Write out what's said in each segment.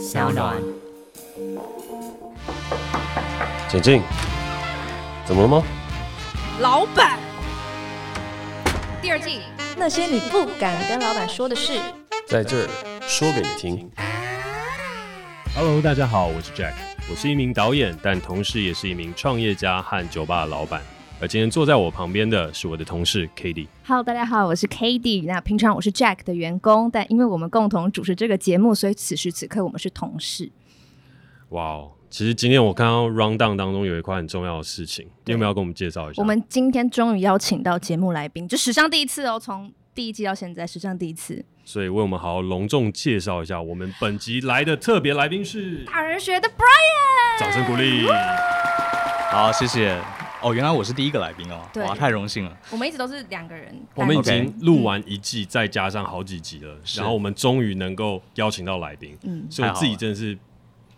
小暖。请进。怎么了吗？老板。第二季，那些你不敢跟老板说的事，在这儿说给你听。Hello，大家好，我是 Jack，我是一名导演，但同时也是一名创业家和酒吧的老板。而今天坐在我旁边的是我的同事 Cady。Hello，大家好，我是 Cady。那平常我是 Jack 的员工，但因为我们共同主持这个节目，所以此时此刻我们是同事。哇哦，其实今天我看到 Rundown 当中有一块很重要的事情，你有没有要跟我们介绍一下？我们今天终于邀请到节目来宾，就史上第一次哦，从第一季到现在史上第一次。所以为我们好好隆重介绍一下，我们本集来的特别来宾是大人学的 Brian。掌声鼓励。好，谢谢。哦，原来我是第一个来宾哦，对，哇，太荣幸了。我们一直都是两个人，我们已经录完一季，再加上好几集了，嗯、然后我们终于能够邀请到来宾，嗯，所以我自己真的是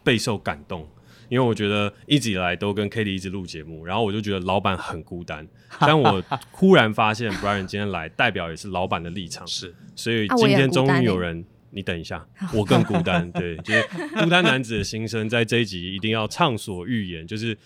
备受感动，因为我觉得一直以来都跟 Cady 一直录节目，然后我就觉得老板很孤单，但我忽然发现 Brian 今天来，代表也是老板的立场，是，所以今天终于有人，你等一下，我更孤单，对，就是孤单男子的心声，在这一集一定要畅所欲言，就是。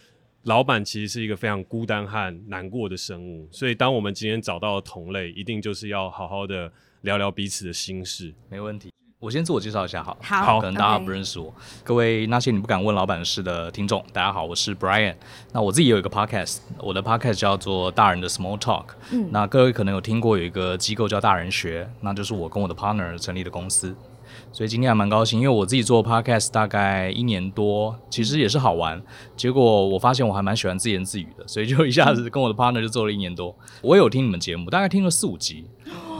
老板其实是一个非常孤单和难过的生物，所以当我们今天找到了同类，一定就是要好好的聊聊彼此的心事。没问题，我先自我介绍一下好，好，好，可能大家不认识我。各位那些你不敢问老板的事的听众，大家好，我是 Brian。那我自己有一个 podcast，我的 podcast 叫做大人的 Small Talk。嗯，那各位可能有听过有一个机构叫大人学，那就是我跟我的 partner 成立的公司。所以今天还蛮高兴，因为我自己做 podcast 大概一年多，其实也是好玩。结果我发现我还蛮喜欢自言自语的，所以就一下子跟我的 partner 就做了一年多。我有听你们节目，大概听了四五集，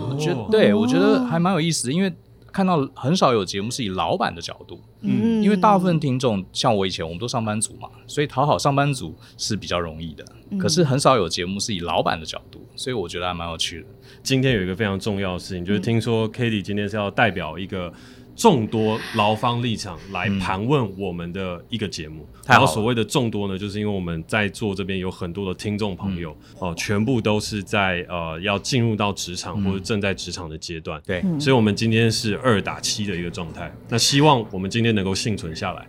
我觉得对，我觉得还蛮有意思的，因为看到很少有节目是以老板的角度，嗯，因为大部分听众像我以前我们都上班族嘛，所以讨好上班族是比较容易的，可是很少有节目是以老板的角度，所以我觉得还蛮有趣的。今天有一个非常重要的事情，就是听说 Cady 今天是要代表一个。众多劳方立场来盘问我们的一个节目，嗯、然后所谓的众多呢，就是因为我们在座这边有很多的听众朋友哦、嗯。呃，全部都是在呃要进入到职场或者正在职场的阶段，对、嗯，所以我们今天是二打七的一个状态。那希望我们今天能够幸存下来。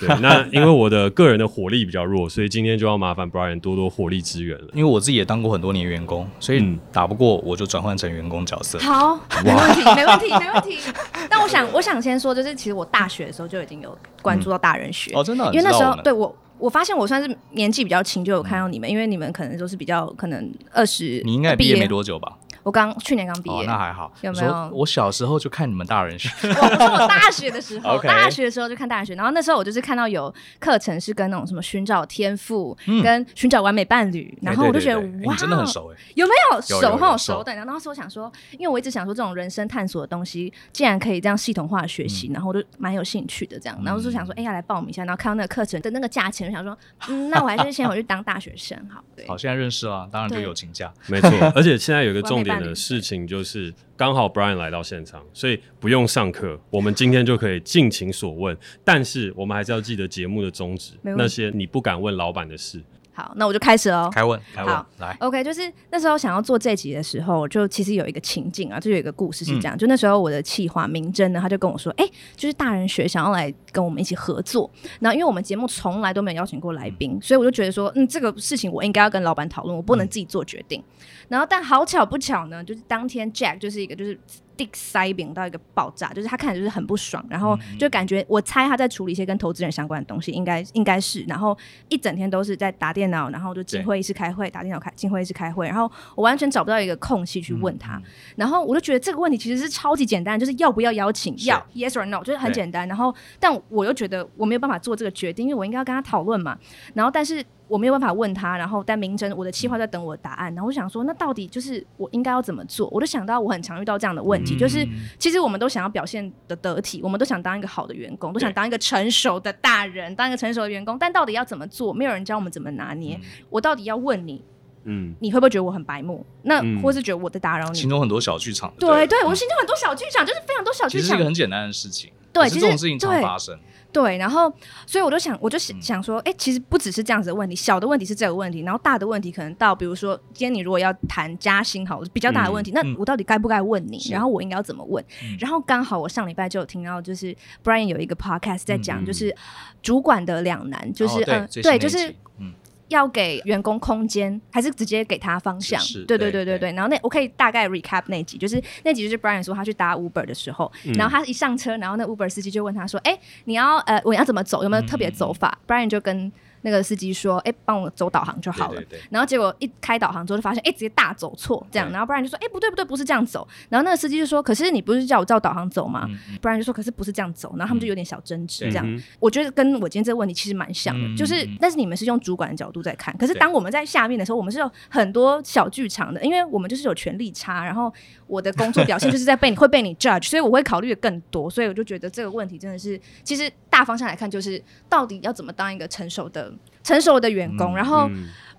对，那因为我的个人的火力比较弱，所以今天就要麻烦 Brian 多多火力支援了。因为我自己也当过很多年员工，所以打不过我就转换成员工角色。好，没问题，没问题，没问题。但我想，我想先说，就是其实我大学的时候就已经有关注到大人学、嗯、哦，真的，因为那时候对我，我发现我算是年纪比较轻，就有看到你们，因为你们可能都是比较可能二十，你应该毕业没多久吧？我刚去年刚毕业，哦，那还好。有没有？我小时候就看你们大人学。我大学的时候，okay. 大学的时候就看大人学，然后那时候我就是看到有课程是跟那种什么寻找天赋，嗯，跟寻找完美伴侣，然后我就觉得、哇，你真的很熟哎，有没有熟很熟的？然后当时我想说，因为我一直想说这种人生探索的东西，竟然可以这样系统化的学习，嗯，然后我就蛮有兴趣的这样，然后就想说，哎、欸、呀，来报名一下，然后看到那个课程的那个价钱，我想说，嗯，那我还是先回去当大学生好。对，好，现在认识了，当然就友情价，没错。而且现在有一个重点的事情就。就是刚好 Brian 来到现场，所以不用上课，我们今天就可以尽情所问。但是我们还是要记得节目的宗旨，那些你不敢问老板的事。好，那我就开始喽。开问，开问，来。OK，就是那时候想要做这集的时候，就其实有一个情境啊，就有一个故事是这样。嗯、就那时候我的企划明真呢，他就跟我说：“哎、欸，就是大人学想要来跟我们一起合作。”然后因为我们节目从来都没有邀请过来宾、嗯，所以我就觉得说：“嗯，这个事情我应该要跟老板讨论，我不能自己做决定。嗯”然后但好巧不巧呢，就是当天 Jack 就是一个就是。Dick 塞饼到一个爆炸，就是他看着就是很不爽，然后就感觉我猜他在处理一些跟投资人相关的东西，应该应该是，然后一整天都是在打电脑，然后就进会议室开会，打电脑开进会议室开会，然后我完全找不到一个空隙去问他，然后我就觉得这个问题其实是超级简单，就是要不要邀请，要 yes or no，就是很简单，然后但我又觉得我没有办法做这个决定，因为我应该要跟他讨论嘛，然后但是。我没有办法问他，然后但明真我的企划在等我的答案，然后我想说，那到底就是我应该要怎么做？我就想到我很常遇到这样的问题，嗯、就是其实我们都想要表现的得体，我们都想当一个好的员工，都想当一个成熟的大人，当一个成熟的员工，但到底要怎么做？没有人教我们怎么拿捏。嗯、我到底要问你，嗯，你会不会觉得我很白目？那、嗯、或是觉得我在打扰你？心中很多小剧场。对对，对，我心中很多小剧场，就是非常多小剧场。其实是一个很简单的事情。对，其实这种事情常发生。对，然后所以我就想，我就想想说，哎，其实不只是这样子的问题，小的问题是这个问题，然后大的问题可能到，比如说，今天你如果要谈加薪，好，比较大的问题，嗯、那我到底该不该问你？嗯、然后我应该要怎么问？嗯、然后刚好我上礼拜就有听到，就是 Brian 有一个 podcast 在讲，就是主管的两难，就是嗯，对，就是嗯。要给员工空间，还是直接给他方向？对对对对对。然后那我可以大概 recap 那集，就是那集就是 Brian 说他去搭 Uber 的时候，嗯、然后他一上车，然后那 Uber 司机就问他说：“哎、欸，你要呃，我要怎么走？有没有特别走法、嗯、？”Brian 就跟。那个司机说：“哎、欸，帮我走导航就好了。对对对”然后结果一开导航之后，就发现哎、欸，直接大走错这样。然后不然就说：“哎、欸，不对不对，不是这样走。”然后那个司机就说：“可是你不是叫我照导航走吗？”嗯嗯、不然就说：“可是不是这样走。”然后他们就有点小争执这样。嗯、我觉得跟我今天这个问题其实蛮像的，嗯、就是但是你们是用主管的角度在看，可是当我们在下面的时候，我们是有很多小剧场的，因为我们就是有权力差，然后我的工作表现就是在被你 会被你 judge，所以我会考虑的更多。所以我就觉得这个问题真的是，其实大方向来看，就是到底要怎么当一个成熟的。成熟的员工，然后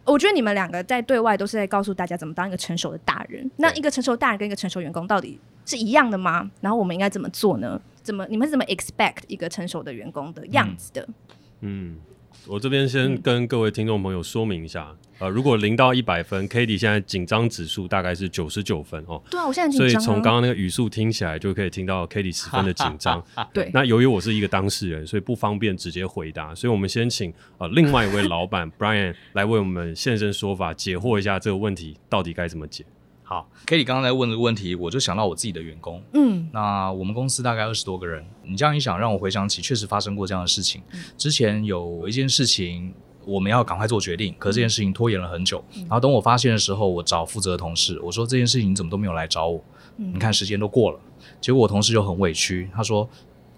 我觉得你们两个在对外都是在告诉大家怎么当一个成熟的大人。那一个成熟的大人跟一个成熟员工到底是一样的吗？然后我们应该怎么做呢？怎么你们是怎么 expect 一个成熟的员工的样子的？嗯。嗯我这边先跟各位听众朋友说明一下，嗯、呃，如果零到一百分，Cady 现在紧张指数大概是九十九分哦。对啊，我现在紧张。所以从刚刚那个语速听起来，就可以听到 Cady 十分的紧张。对。那由于我是一个当事人，所以不方便直接回答，所以我们先请呃另外一位老板 Brian 来为我们现身说法，解惑一下这个问题到底该怎么解。好，Cady 刚刚在问这个问题，我就想到我自己的员工。嗯，那我们公司大概二十多个人，你这样一想，让我回想起确实发生过这样的事情。嗯、之前有一件事情，我们要赶快做决定，可是这件事情拖延了很久。嗯、然后等我发现的时候，我找负责的同事，我说这件事情你怎么都没有来找我？嗯、你看时间都过了，结果我同事就很委屈，他说。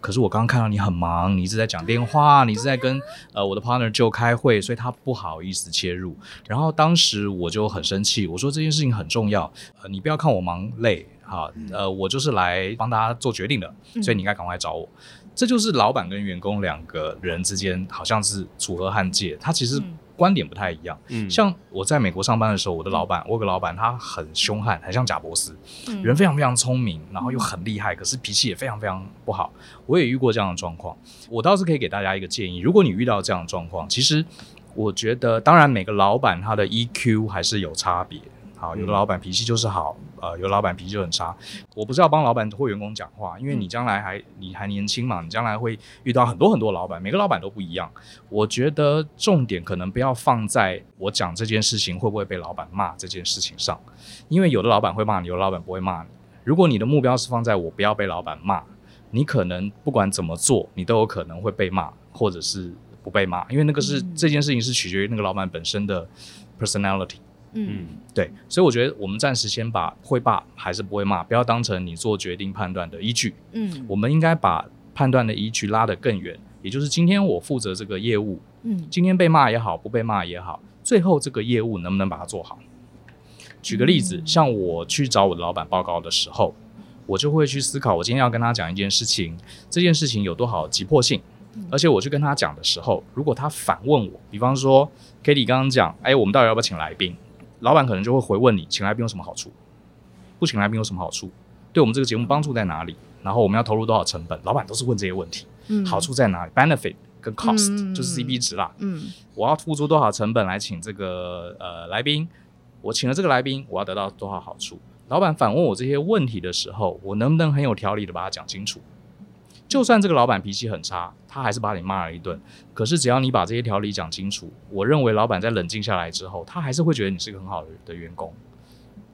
可是我刚刚看到你很忙，你一直在讲电话，你一直在跟呃我的 partner 就开会，所以他不好意思切入。然后当时我就很生气，我说这件事情很重要，呃，你不要看我忙累哈，呃，我就是来帮大家做决定的，所以你应该赶快找我。嗯、这就是老板跟员工两个人之间好像是楚河汉界，他其实。嗯观点不太一样，嗯，像我在美国上班的时候，我的老板，我有个老板，他很凶悍，很像贾伯斯，嗯、人非常非常聪明，然后又很厉害，可是脾气也非常非常不好。我也遇过这样的状况，我倒是可以给大家一个建议，如果你遇到这样的状况，其实我觉得，当然每个老板他的 EQ 还是有差别。好，有的老板脾气就是好，呃，有的老板脾气就很差。我不是要帮老板或员工讲话，因为你将来还你还年轻嘛，你将来会遇到很多很多老板，每个老板都不一样。我觉得重点可能不要放在我讲这件事情会不会被老板骂这件事情上，因为有的老板会骂你，有的老板不会骂你。如果你的目标是放在我不要被老板骂，你可能不管怎么做，你都有可能会被骂，或者是不被骂，因为那个是这件事情是取决于那个老板本身的 personality。嗯，对，所以我觉得我们暂时先把会骂还是不会骂，不要当成你做决定判断的依据。嗯，我们应该把判断的依据拉得更远，也就是今天我负责这个业务，嗯，今天被骂也好，不被骂也好，最后这个业务能不能把它做好？举个例子，嗯，像我去找我的老板报告的时候，我就会去思考，我今天要跟他讲一件事情，这件事情有多少急迫性，而且我去跟他讲的时候，如果他反问我，比方说 Cady 刚刚讲，哎，我们到底要不要请来宾？老板可能就会回问你，请来宾有什么好处？不请来宾有什么好处？对我们这个节目帮助在哪里？然后我们要投入多少成本？老板都是问这些问题。嗯，好处在哪里？Benefit 跟 cost、嗯、就是 CP 值啦。嗯，我要付出多少成本来请这个呃来宾？我请了这个来宾，我要得到多少好处？老板反问我这些问题的时候，我能不能很有条理的把它讲清楚？就算这个老板脾气很差，他还是把你骂了一顿。可是只要你把这些条理讲清楚，我认为老板在冷静下来之后，他还是会觉得你是个很好的的员工。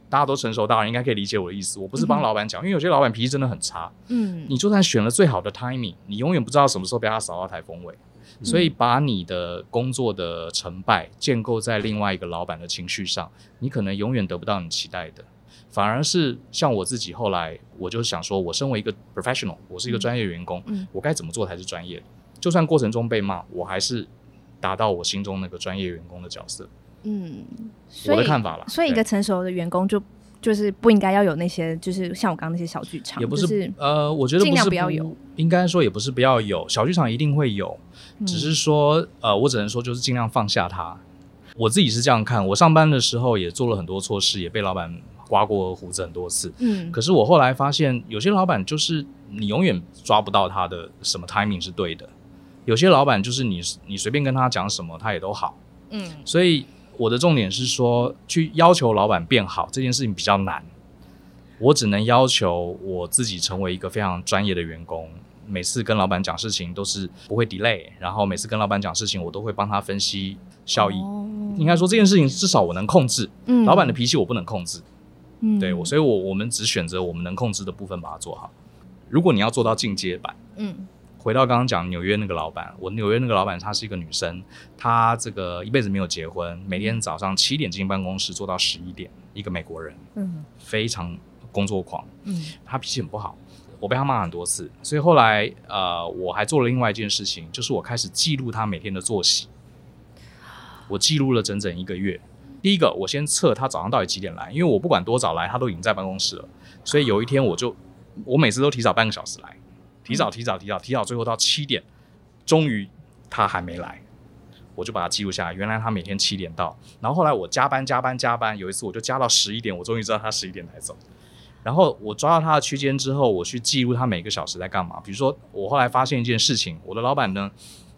大家都成熟大人，应该可以理解我的意思。我不是帮老板讲，嗯、因为有些老板脾气真的很差。嗯，你就算选了最好的 timing，你永远不知道什么时候被他扫到台风尾。嗯、所以把你的工作的成败建构在另外一个老板的情绪上，你可能永远得不到你期待的。反而是像我自己，后来我就想说，我身为一个 professional，我是一个专业员工，嗯、我该怎么做才是专业？就算过程中被骂，我还是达到我心中那个专业员工的角色。嗯，我的看法啦。所以一个成熟的员工就就是不应该要有那些，就是像我刚刚那些小剧场。也不是，是呃，我觉得不是不尽量不要有。应该说也不是不要有，小剧场一定会有，嗯、只是说呃，我只能说就是尽量放下它。我自己是这样看，我上班的时候也做了很多错事，也被老板。刮过胡子很多次。嗯，可是我后来发现，有些老板就是你永远抓不到他的什么 timing 是对的，有些老板就是你你随便跟他讲什么，他也都好。嗯，所以我的重点是说，去要求老板变好这件事情比较难。我只能要求我自己成为一个非常专业的员工。每次跟老板讲事情都是不会 delay，然后每次跟老板讲事情，我都会帮他分析效益。应该说这件事情至少我能控制，嗯、老板的脾气我不能控制。嗯，对，我所以我，我我们只选择我们能控制的部分把它做好。如果你要做到进阶版，嗯，回到刚刚讲纽约那个老板，我纽约那个老板她是一个女生，她这个一辈子没有结婚，每天早上七点进办公室做到十一点，一个美国人，嗯，非常工作狂，嗯，她脾气很不好。我被他骂很多次，所以后来呃，我还做了另外一件事情，就是我开始记录他每天的作息。我记录了整整一个月。第一个，我先测他早上到底几点来，因为我不管多早来，他都已经在办公室了。所以有一天，我就我每次都提早半个小时来，提早提早提早提早，最后到七点，终于他还没来，我就把他记录下来。原来他每天七点到，然后后来我加班加班加班，有一次我就加到十一点，我终于知道他十一点才走。然后我抓到他的区间之后，我去记录他每个小时在干嘛。比如说，我后来发现一件事情，我的老板呢，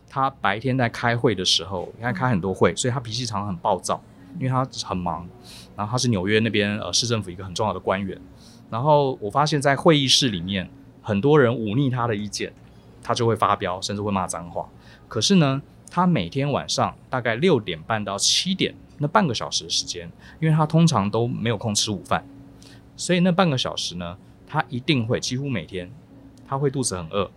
他白天在开会的时候，应该开很多会，所以他脾气常常很暴躁，因为他很忙。然后他是纽约那边呃市政府一个很重要的官员。然后我发现，在会议室里面，很多人忤逆他的意见，他就会发飙，甚至会骂脏话。可是呢，他每天晚上大概六点半到七点那半个小时的时间，因为他通常都没有空吃午饭。所以那半个小时呢，他一定会几乎每天，他会肚子很饿，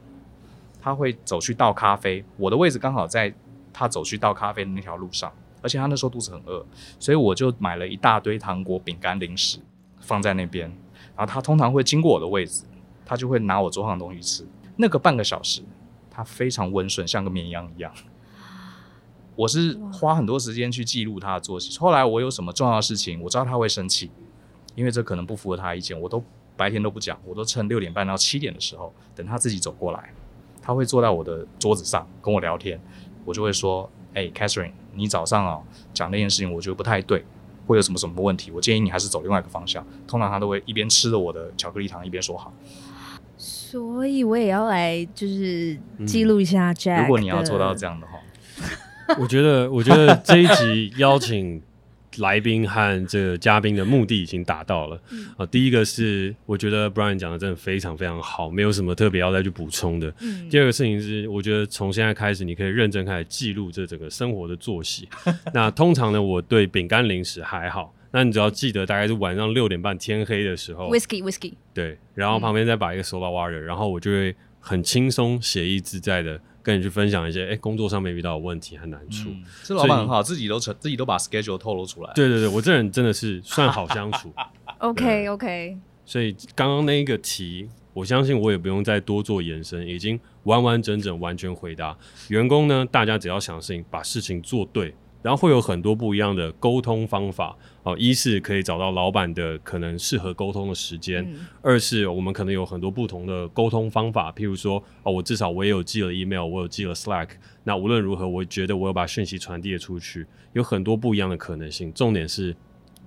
他会走去倒咖啡。我的位置刚好在他走去倒咖啡的那条路上，而且他那时候肚子很饿，所以我就买了一大堆糖果、饼干、零食放在那边。然后他通常会经过我的位置，他就会拿我桌上的东西吃。那个半个小时，他非常温顺，像个绵羊一样。我是花很多时间去记录他的作息。后来我有什么重要的事情，我知道他会生气。因为这可能不符合他的意见，我都白天都不讲，我都趁六点半到七点的时候，等他自己走过来，他会坐在我的桌子上跟我聊天，我就会说：“哎，Catherine，你早上哦讲那件事情，我觉得不太对，会有什么什么问题？我建议你还是走另外一个方向。”通常他都会一边吃着我的巧克力糖，一边说好。所以我也要来就是记录一下 Jack、嗯。如果你要做到这样的话，我觉得，我觉得这一集邀请。来宾和这个嘉宾的目的已经达到了。嗯、啊，第一个是我觉得 Brian 讲的真的非常非常好，没有什么特别要再去补充的。嗯、第二个事情是，我觉得从现在开始，你可以认真开始记录这整个生活的作息。那通常呢，我对饼干零食还好，那你只要记得大概是晚上六点半天黑的时候，Whisky Whisky，对，然后旁边再摆一个 Soda Water，然后我就会很轻松、写意自在的。跟你去分享一些哎、欸，工作上面遇到的问题和难处。嗯、这老板很好，自己都成，自己都把 schedule 透露出来。对对对，我这人真的是算好相处。OK OK。所以刚刚那一个题，我相信我也不用再多做延伸，已经完完整整完全回答。员工呢，大家只要想事情，把事情做对。然后会有很多不一样的沟通方法哦，一是可以找到老板的可能适合沟通的时间，嗯、二是我们可能有很多不同的沟通方法，譬如说哦，我至少我也有寄了 email，我有寄了 Slack，那无论如何，我觉得我有把讯息传递了出去，有很多不一样的可能性。重点是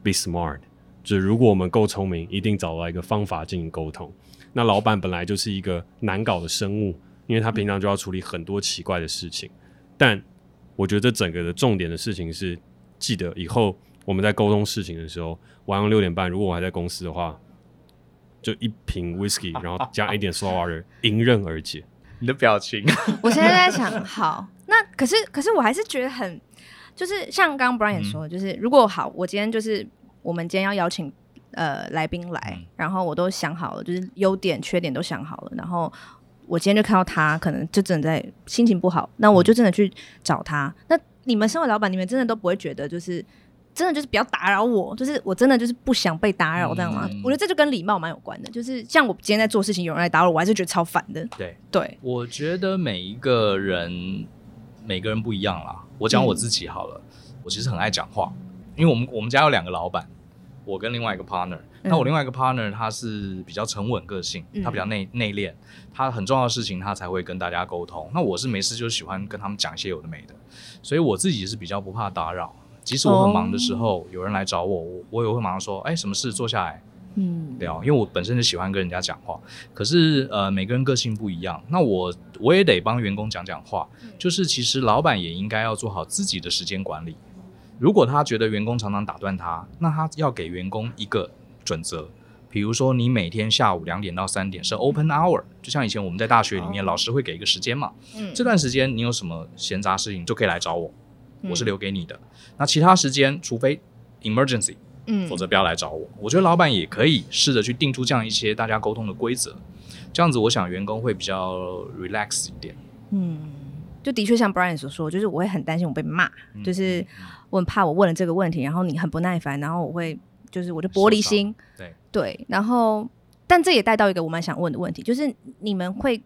be smart，就是如果我们够聪明，一定找到一个方法进行沟通。那老板本来就是一个难搞的生物，因为他平常就要处理很多奇怪的事情，但我觉得这整个的重点的事情是，记得以后我们在沟通事情的时候，晚上六点半，如果我还在公司的话，就一瓶 whisky，然后加一点 soda water，迎刃而解。你的表情，我现在在想，好，那可是可是我还是觉得很，就是像刚刚 Brian 说的，就是、嗯、如果好，我今天就是我们今天要邀请呃来宾来，嗯、然后我都想好了，就是优点缺点都想好了，然后。我今天就看到他，可能就真的在心情不好，那我就真的去找他。嗯、那你们身为老板，你们真的都不会觉得，就是真的就是不要打扰我，就是我真的就是不想被打扰，这样吗？嗯、我觉得这就跟礼貌蛮有关的。就是像我今天在做事情，有人来打扰我，我还是觉得超烦的。对对，对我觉得每一个人每个人不一样啦。我讲我自己好了，嗯、我其实很爱讲话，因为我们我们家有两个老板，我跟另外一个 partner。那我另外一个 partner 他是比较沉稳个性，他比较内内敛，他很重要的事情他才会跟大家沟通。那我是没事就喜欢跟他们讲一些有的没的，所以我自己是比较不怕打扰。即使我很忙的时候，哦、有人来找我，我我也会马上说，哎，什么事？坐下来，嗯，聊。因为我本身就喜欢跟人家讲话，可是呃，每个人个性不一样，那我我也得帮员工讲讲话。就是其实老板也应该要做好自己的时间管理。如果他觉得员工常常打断他，那他要给员工一个准则。比如说，你每天下午两点到三点是 open hour，就像以前我们在大学里面，老师会给一个时间嘛。嗯，这段时间你有什么闲杂事情，就可以来找我，我是留给你的。那其他时间，除非 emergency，嗯，否则不要来找我。我觉得老板也可以试着去定出这样一些大家沟通的规则，这样子我想员工会比较 relax 一点。嗯，就的确像 Brian 所说，就是我会很担心我被骂，就是我很怕我问了这个问题，然后你很不耐烦，然后我会。就是我的玻璃心，对对，然后，但这也带到一个我蛮想问的问题，就是你们会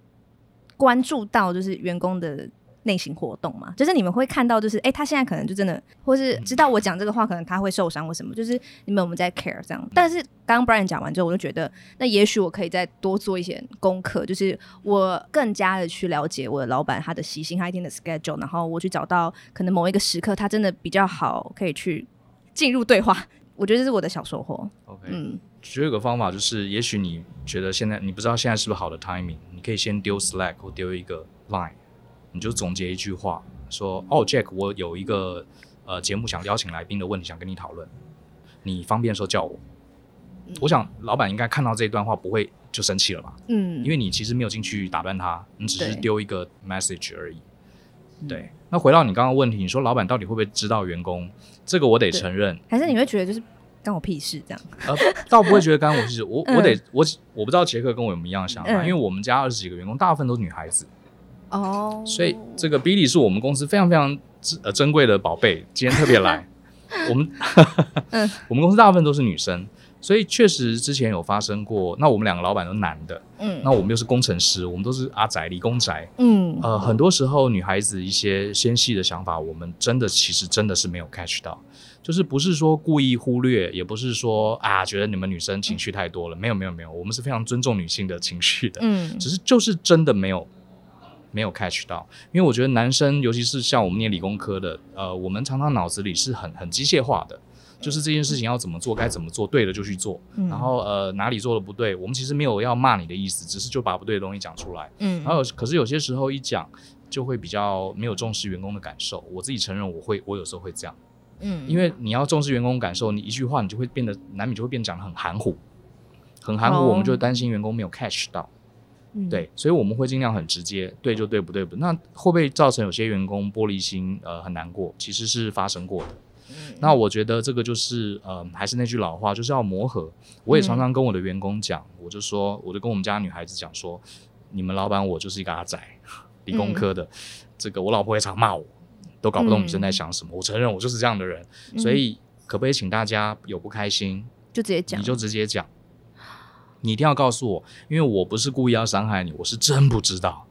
关注到就是员工的内心活动嘛？就是你们会看到，就是哎，他现在可能就真的，或是知道我讲这个话，可能他会受伤或什么，就是你们有没有在 care 这样？但是刚刚 Brian 讲完之后，我就觉得，那也许我可以再多做一些功课，就是我更加的去了解我的老板他的习性，他一天的 schedule，然后我去找到可能某一个时刻，他真的比较好，可以去进入对话。我觉得这是我的小收获。OK，嗯，只有一个方法，就是也许你觉得现在你不知道现在是不是好的 timing，你可以先丢 Slack 或丢一个 Line，你就总结一句话，说：“哦，Jack，我有一个呃节目想邀请来宾的问题想跟你讨论，你方便的时候叫我。嗯”我想老板应该看到这一段话不会就生气了吧？嗯，因为你其实没有进去打断他，你只是丢一个 message 而已。对，对，那回到你刚刚问题，你说老板到底会不会知道员工？这个我得承认，还是你会觉得就是干我屁事这样？呃，倒不会觉得干我屁事，我 我得我我不知道杰克跟我有没有一样想法，嗯、因为我们家二十几个员工，大部分都是女孩子哦，所以这个 Billy 是我们公司非常非常呃珍贵的宝贝，今天特别来，我们嗯，我们公司大部分都是女生。所以确实之前有发生过，那我们两个老板都男的，嗯，那我们又是工程师，我们都是阿宅理工宅，嗯，呃，很多时候女孩子一些纤细的想法，我们真的其实真的是没有 catch 到，就是不是说故意忽略，也不是说啊觉得你们女生情绪太多了，没有没有没有，我们是非常尊重女性的情绪的，嗯，只是就是真的没有没有 catch 到，因为我觉得男生尤其是像我们念理工科的，呃，我们常常脑子里是很很机械化的。就是这件事情要怎么做，该怎么做，对了就去做。嗯、然后呃哪里做的不对，我们其实没有要骂你的意思，只是就把不对的东西讲出来。嗯，然后可是有些时候一讲就会比较没有重视员工的感受。我自己承认我会，我有时候会这样。嗯，因为你要重视员工感受，你一句话你就会变得难免就会变讲得很含糊，很含糊，我们就担心员工没有 catch 到。嗯，对，所以我们会尽量很直接，对就对，不对不。那会不会造成有些员工玻璃心，呃很难过？其实是发生过的。那我觉得这个就是，呃，还是那句老话，就是要磨合。我也常常跟我的员工讲，嗯、我就说，我就跟我们家女孩子讲说，你们老板我就是一个阿宅，理工科的，嗯、这个我老婆也常骂我，都搞不懂女生在想什么。嗯、我承认我就是这样的人，所以可不可以请大家有不开心就直接讲，你就直接讲，你一定要告诉我，因为我不是故意要伤害你，我是真不知道。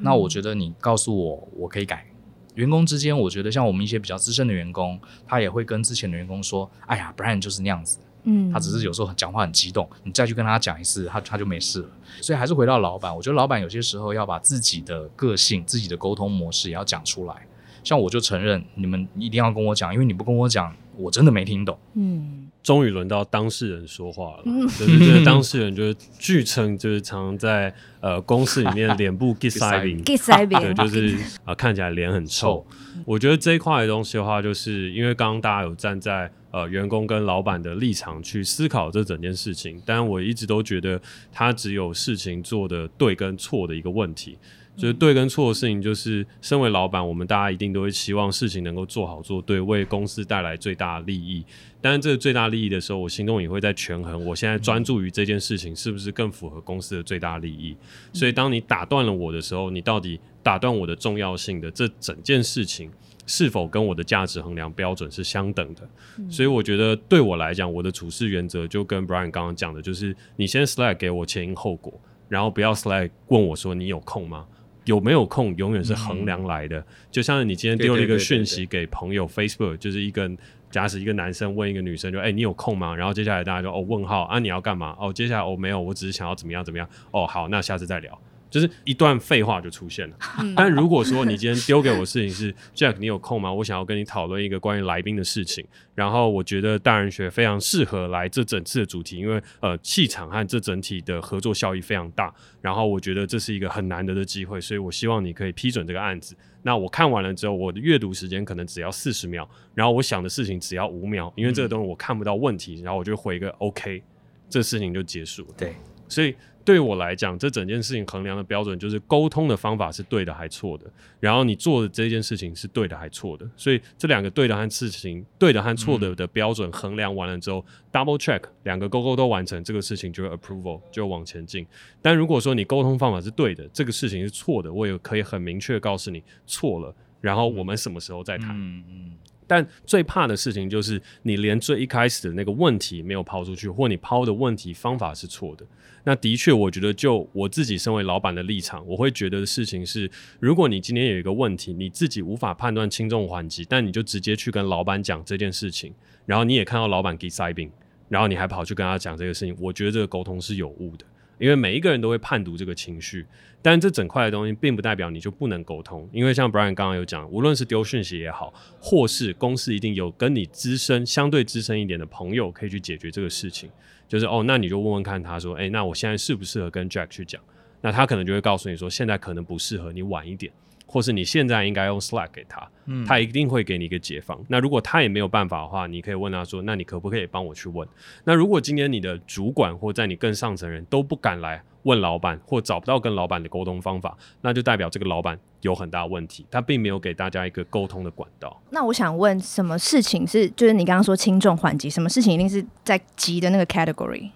那我觉得你告诉我，我可以改。员工之间，我觉得像我们一些比较资深的员工，他也会跟之前的员工说：“哎呀，Brian 就是那样子，嗯，他只是有时候讲话很激动，你再去跟他讲一次，他他就没事了。”所以还是回到老板，我觉得老板有些时候要把自己的个性、自己的沟通模式也要讲出来。像我就承认，你们一定要跟我讲，因为你不跟我讲，我真的没听懂。嗯。终于轮到当事人说话了，嗯、对对对，当事人就是据称就是常常在呃公司里面脸部 get saving，对，就是啊、呃、看起来脸很臭。我觉得这一块的东西的话，就是因为刚刚大家有站在呃员工跟老板的立场去思考这整件事情，但我一直都觉得他只有事情做的对跟错的一个问题。就是对跟错的事情，就是身为老板，我们大家一定都会期望事情能够做好做对，为公司带来最大的利益。但是这个最大利益的时候，我心中也会在权衡，我现在专注于这件事情是不是更符合公司的最大利益。所以当你打断了我的时候，你到底打断我的重要性的这整件事情，是否跟我的价值衡量标准是相等的？所以我觉得对我来讲，我的处事原则就跟 Brian 刚刚讲的，就是你先 Slack 给我前因后果，然后不要 Slack 问我说你有空吗？有没有空永远是衡量来的，嗯、就像你今天丢了一个讯息给朋友，Facebook 就是一个假使一个男生问一个女生，就哎、欸、你有空吗？然后接下来大家就哦问号啊你要干嘛？哦接下来哦没有，我只是想要怎么样怎么样。哦好那下次再聊，就是一段废话就出现了。但如果说你今天丢给我的事情是 Jack，你有空吗？我想要跟你讨论一个关于来宾的事情。然后我觉得大人学非常适合来这整次的主题，因为呃气场和这整体的合作效益非常大。然后我觉得这是一个很难得的机会，所以我希望你可以批准这个案子。那我看完了之后，我的阅读时间可能只要四十秒，然后我想的事情只要五秒，因为这个东西我看不到问题，然后我就回一个 OK，这事情就结束了。对，所以。对我来讲，这整件事情衡量的标准就是沟通的方法是对的还错的，然后你做的这件事情是对的还错的，所以这两个对的和事情对的和错的的标准衡量完了之后，嗯，double check 两个勾勾都完成，这个事情就 approval 就往前进。但如果说你沟通方法是对的，这个事情是错的，我也可以很明确告诉你错了，然后我们什么时候再谈。嗯嗯。但最怕的事情就是你连最一开始的那个问题没有抛出去，或你抛的问题方法是错的。那的确，我觉得就我自己身为老板的立场，我会觉得的事情是，如果你今天有一个问题，你自己无法判断轻重缓急，但你就直接去跟老板讲这件事情，然后你也看到老板给塞饼，然后你还跑去跟他讲这个事情，我觉得这个沟通是有误的。因为每一个人都会判读这个情绪，但这整块的东西并不代表你就不能沟通。因为像 Brian 刚刚有讲，无论是丢讯息也好，或是公司一定有跟你资深、相对资深一点的朋友可以去解决这个事情。就是哦，那你就问问看他说，诶，那我现在适不适合跟 Jack 去讲？那他可能就会告诉你说，现在可能不适合，你晚一点。或是你现在应该用 Slack 给他，嗯，他一定会给你一个解方。那如果他也没有办法的话，你可以问他说：“那你可不可以帮我去问？”那如果今天你的主管或在你更上层人都不敢来问老板，或找不到跟老板的沟通方法，那就代表这个老板有很大问题，他并没有给大家一个沟通的管道。那我想问，什么事情是就是你刚刚说轻重缓急？什么事情一定是在急的那个 category？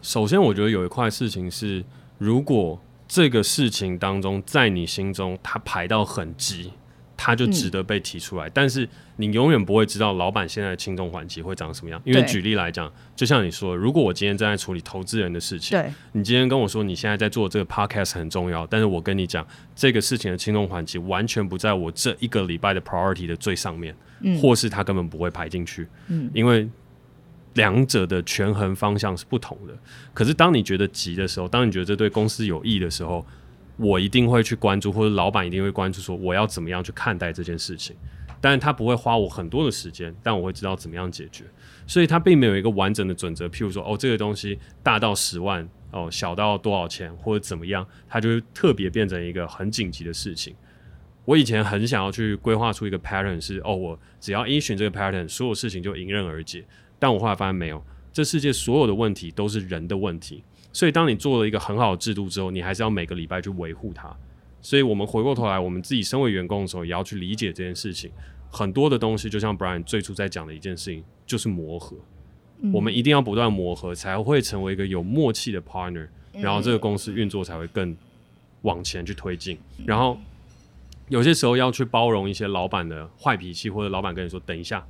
首先，我觉得有一块事情是如果。这个事情当中，在你心中，它排到很急，它就值得被提出来。嗯、但是你永远不会知道老板现在的轻重缓急会长什么样。因为举例来讲，就像你说，如果我今天正在处理投资人的事情，你今天跟我说你现在在做这个 podcast 很重要，但是我跟你讲，这个事情的轻重缓急完全不在我这一个礼拜的 priority 的最上面，嗯、或是它根本不会排进去，嗯，因为。两者的权衡方向是不同的，可是当你觉得急的时候，当你觉得这对公司有益的时候，我一定会去关注，或者老板一定会关注，说我要怎么样去看待这件事情。但他不会花我很多的时间，但我会知道怎么样解决。所以他并没有一个完整的准则，譬如说，哦，这个东西大到十万，哦，小到多少钱，或者怎么样，它就会特别变成一个很紧急的事情。我以前很想要去规划出一个 pattern，是哦，我只要依循这个 pattern，所有事情就迎刃而解。但我后来发现没有，这世界所有的问题都是人的问题，所以当你做了一个很好的制度之后，你还是要每个礼拜去维护它。所以我们回过头来，我们自己身为员工的时候，也要去理解这件事情。很多的东西，就像 Brian 最初在讲的一件事情，就是磨合。嗯、我们一定要不断磨合，才会成为一个有默契的 partner，然后这个公司运作才会更往前去推进。然后有些时候要去包容一些老板的坏脾气，或者老板跟你说等一下。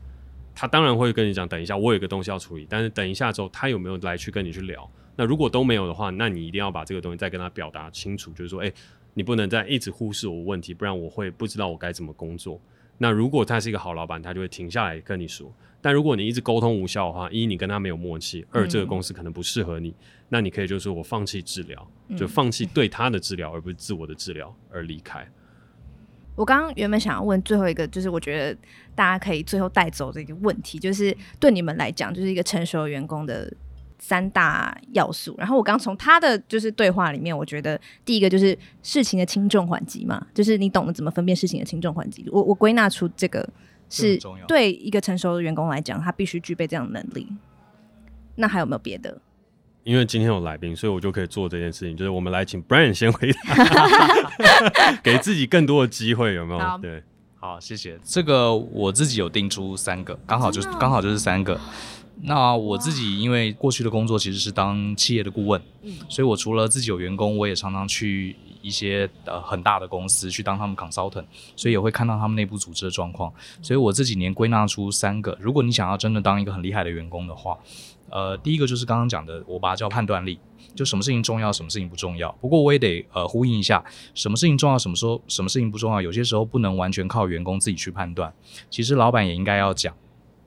他当然会跟你讲，等一下，我有一个东西要处理。但是等一下之后，他有没有来去跟你去聊？那如果都没有的话，那你一定要把这个东西再跟他表达清楚，就是说，诶，你不能再一直忽视我问题，不然我会不知道我该怎么工作。那如果他是一个好老板，他就会停下来跟你说。但如果你一直沟通无效的话，一你跟他没有默契，二这个公司可能不适合你，嗯、那你可以就是说我放弃治疗，就放弃对他的治疗，而不是自我的治疗而离开。我刚刚原本想要问最后一个，就是我觉得大家可以最后带走的一个问题，就是对你们来讲，就是一个成熟员工的三大要素。然后我刚从他的就是对话里面，我觉得第一个就是事情的轻重缓急嘛，就是你懂得怎么分辨事情的轻重缓急。我我归纳出这个是对一个成熟的员工来讲，他必须具备这样的能力。那还有没有别的？因为今天有来宾，所以我就可以做这件事情。就是我们来请 Brian 先回答，给自己更多的机会，有没有？对，好，谢谢。这个我自己有定出三个，刚好就是刚好就是三个。那我自己因为过去的工作其实是当企业的顾问，所以我除了自己有员工，我也常常去一些呃很大的公司去当他们 consultant，所以也会看到他们内部组织的状况。所以我这几年归纳出三个，如果你想要真的当一个很厉害的员工的话。呃，第一个就是刚刚讲的，我把它叫判断力，就什么事情重要，什么事情不重要。不过我也得呃呼应一下，什么事情重要，什么时候什么事情不重要，有些时候不能完全靠员工自己去判断，其实老板也应该要讲，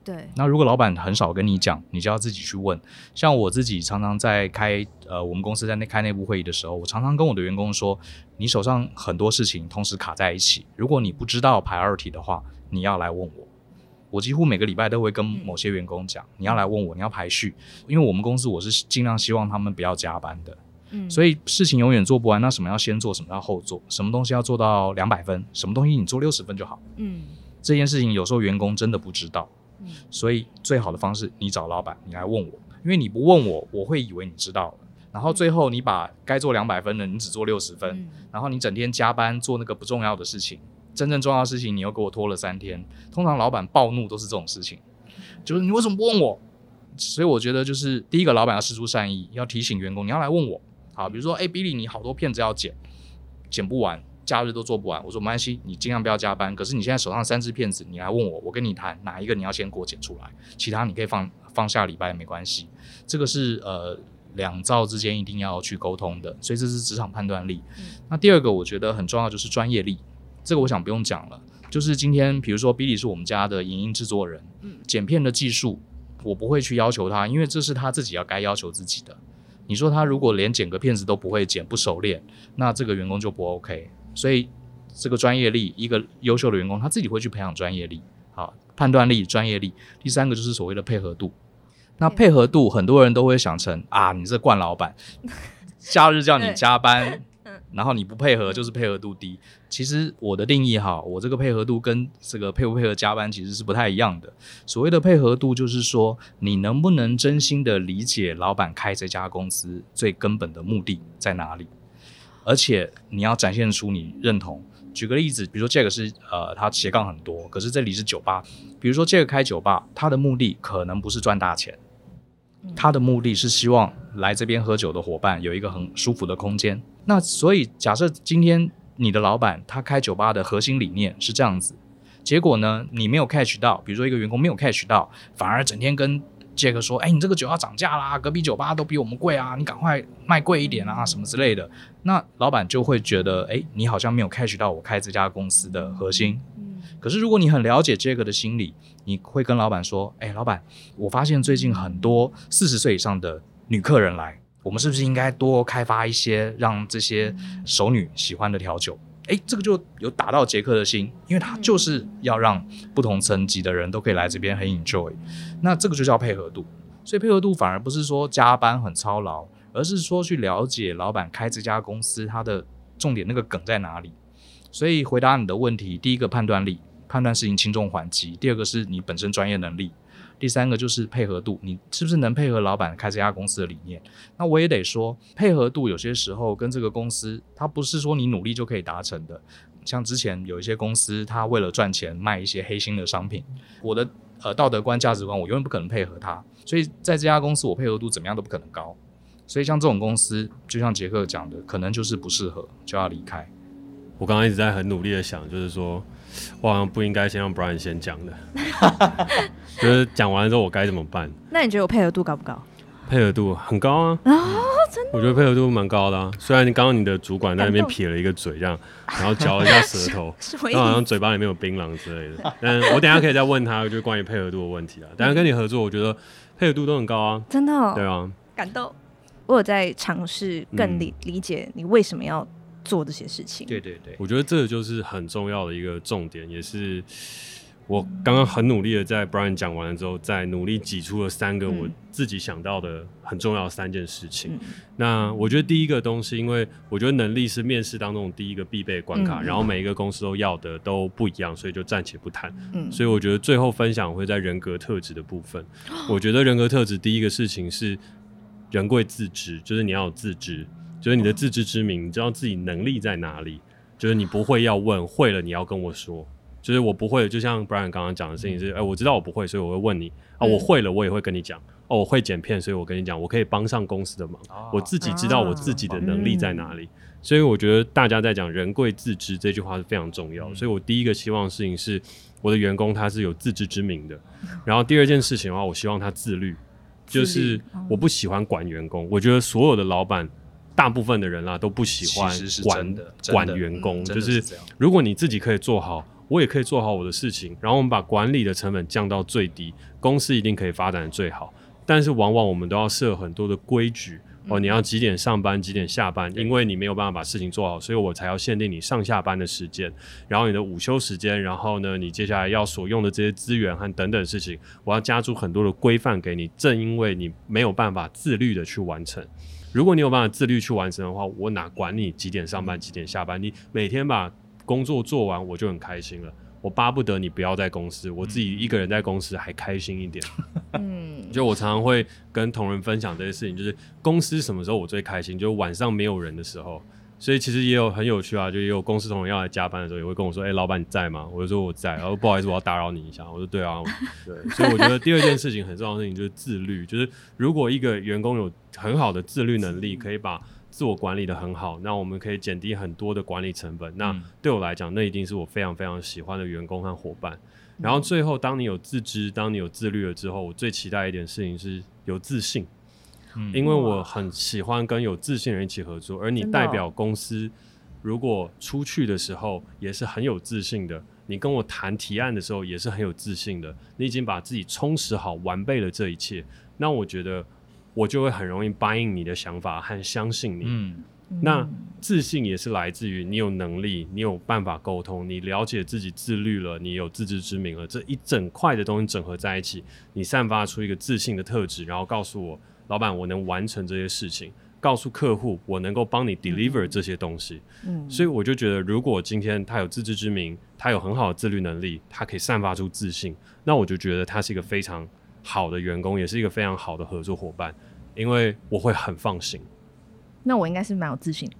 对。那如果老板很少跟你讲，你就要自己去问。像我自己常常在开呃，我们公司在那开内部会议的时候，我常常跟我的员工说，你手上很多事情同时卡在一起，如果你不知道 priority 的话，你要来问我。我几乎每个礼拜都会跟某些员工讲，嗯、你要来问我，你要排序，因为我们公司我是尽量希望他们不要加班的。嗯，所以事情永远做不完，那什么要先做，什么要后做，什么东西要做到两百分，什么东西你做六十分就好。嗯，这件事情有时候员工真的不知道。嗯，所以最好的方式，你找老板，你来问我，因为你不问我，我会以为你知道了。然后最后你把该做两百分的，你只做六十分，嗯、然后你整天加班做那个不重要的事情，真正重要的事情你又给我拖了三天。通常老板暴怒都是这种事情，就是你为什么不问我？所以我觉得就是第一个，老板要施出善意，要提醒员工你要来问我。好，比如说，哎，Billy，你好多片子要剪，剪不完，假日都做不完。我说没关系，你尽量不要加班。可是你现在手上三支片子，你来问我，我跟你谈哪一个你要先给我剪出来，其他你可以放放下礼拜也没关系。这个是呃两造之间一定要去沟通的，所以这是职场判断力。嗯、那第二个我觉得很重要就是专业力，这个我想不用讲了。就是今天比如说 Billy 是我们家的影音制作人，嗯，剪片的技术我不会去要求他，因为这是他自己要该要求自己的。你说他如果连剪个片子都不会剪，不熟练，那这个员工就不 OK。所以这个专业力，一个优秀的员工他自己会去培养专业力，好，判断力、专业力。第三个就是所谓的配合度。那配合度，很多人都会想成啊，你这惯老板，假日叫你加班。然后你不配合就是配合度低。其实我的定义哈，我这个配合度跟这个配不配合加班其实是不太一样的。所谓的配合度就是说，你能不能真心的理解老板开这家公司最根本的目的在哪里，而且你要展现出你认同。举个例子，比如说这个是呃，他斜杠很多，可是这里是酒吧。比如说这个开酒吧，他的目的可能不是赚大钱，他的目的是希望来这边喝酒的伙伴有一个很舒服的空间。那所以，假设今天你的老板他开酒吧的核心理念是这样子，结果呢，你没有 catch 到，比如说一个员工没有 catch 到，反而整天跟杰克说：“哎，你这个酒要涨价啦，隔壁酒吧都比我们贵啊，你赶快卖贵一点啊，什么之类的。”那老板就会觉得：“哎，你好像没有 catch 到我开这家公司的核心。”可是如果你很了解杰克的心理，你会跟老板说：“哎，老板，我发现最近很多四十岁以上的女客人来。”我们是不是应该多开发一些让这些熟女喜欢的调酒？诶，这个就有打到杰克的心，因为他就是要让不同层级的人都可以来这边很 enjoy。那这个就叫配合度。所以配合度反而不是说加班很操劳，而是说去了解老板开这家公司他的重点那个梗在哪里。所以回答你的问题，第一个判断力，判断事情轻重缓急；第二个是你本身专业能力。第三个就是配合度，你是不是能配合老板开这家公司的理念？那我也得说，配合度有些时候跟这个公司，它不是说你努力就可以达成的。像之前有一些公司，它为了赚钱卖一些黑心的商品，我的呃道德观、价值观，我永远不可能配合它。所以在这家公司，我配合度怎么样都不可能高。所以像这种公司，就像杰克讲的，可能就是不适合，就要离开。我刚刚一直在很努力的想，就是说。我好像不应该先让 Brian 先讲的，就是讲完了之后我该怎么办？那你觉得我配合度高不高？配合度很高啊！啊，真的？我觉得配合度蛮高的啊。虽然你刚刚你的主管在那边撇了一个嘴，这样，然后嚼了一下舌头，然后好像嘴巴里面有槟榔之类的。但我等下可以再问他，就是关于配合度的问题啊。等下跟你合作，我觉得配合度都很高啊。真的？哦？对啊。感动。我有在尝试更理理解你为什么要。做这些事情，对对对，我觉得这个就是很重要的一个重点，也是 我刚刚很努力的在 Brian 讲完了之后，再努力挤出了三个我自己想到的很重要的三件事情。嗯、那我觉得第一个东西，因为我觉得能力是面试当中第一个必备关卡，嗯、然后每一个公司都要的都不一样，所以就暂且不谈。嗯，所以我觉得最后分享会在人格特质的部分。我觉得人格特质第一个事情是人贵自知，就是你要有自知。就是你的自知之明，你知道自己能力在哪里。就是你不会要问，会了你要跟我说。就是我不会，就像 Brian 刚刚讲的事情是，哎、欸，我知道我不会，所以我会问你啊。我会了，我也会跟你讲。哦，我会剪片，所以我跟你讲，我可以帮上公司的忙。我自己知道我自己的能力在哪里。所以我觉得大家在讲“人贵自知”这句话是非常重要。所以我第一个希望的事情是，我的员工他是有自知之明的。然后第二件事情的话，我希望他自律。就是我不喜欢管员工，我觉得所有的老板。大部分的人啦、啊、都不喜欢管管员工，就是如果你自己可以做好，我也可以做好我的事情，然后我们把管理的成本降到最低，公司一定可以发展的最好。但是往往我们都要设很多的规矩。哦，你要几点上班，几点下班？因为你没有办法把事情做好，所以我才要限定你上下班的时间，然后你的午休时间，然后呢，你接下来要所用的这些资源和等等事情，我要加注很多的规范给你。正因为你没有办法自律的去完成，如果你有办法自律去完成的话，我哪管你几点上班，几点下班？你每天把工作做完，我就很开心了。我巴不得你不要在公司，我自己一个人在公司还开心一点。嗯，就我常常会跟同仁分享这些事情，就是公司什么时候我最开心，就是晚上没有人的时候。所以其实也有很有趣啊，就也有公司同仁要来加班的时候，也会跟我说：“哎、欸，老板你在吗？”我就说我在，然后不好意思，我要打扰你一下。我说：“对啊，对。”所以我觉得第二件事情很重要的事情就是自律，就是如果一个员工有很好的自律能力，可以把。自我管理得很好，那我们可以减低很多的管理成本。那对我来讲，那一定是我非常非常喜欢的员工和伙伴。然后最后，当你有自知，当你有自律了之后，我最期待一点事情是有自信。嗯，因为我很喜欢跟有自信的人一起合作，而你代表公司，如果出去的时候也是很有自信的，你跟我谈提案的时候也是很有自信的，你已经把自己充实好，完备了这一切，那我觉得。我就会很容易 buy in 你的想法和相信你。嗯，那自信也是来自于你有能力，你有办法沟通，你了解自己自律了，你有自知之明了，这一整块的东西整合在一起，你散发出一个自信的特质，然后告诉我，老板，我能完成这些事情，告诉客户，我能够帮你 deliver 这些东西。嗯，所以我就觉得，如果今天他有自知之明，他有很好的自律能力，他可以散发出自信，那我就觉得他是一个非常。好的员工也是一个非常好的合作伙伴，因为我会很放心。那我应该是蛮有自信的，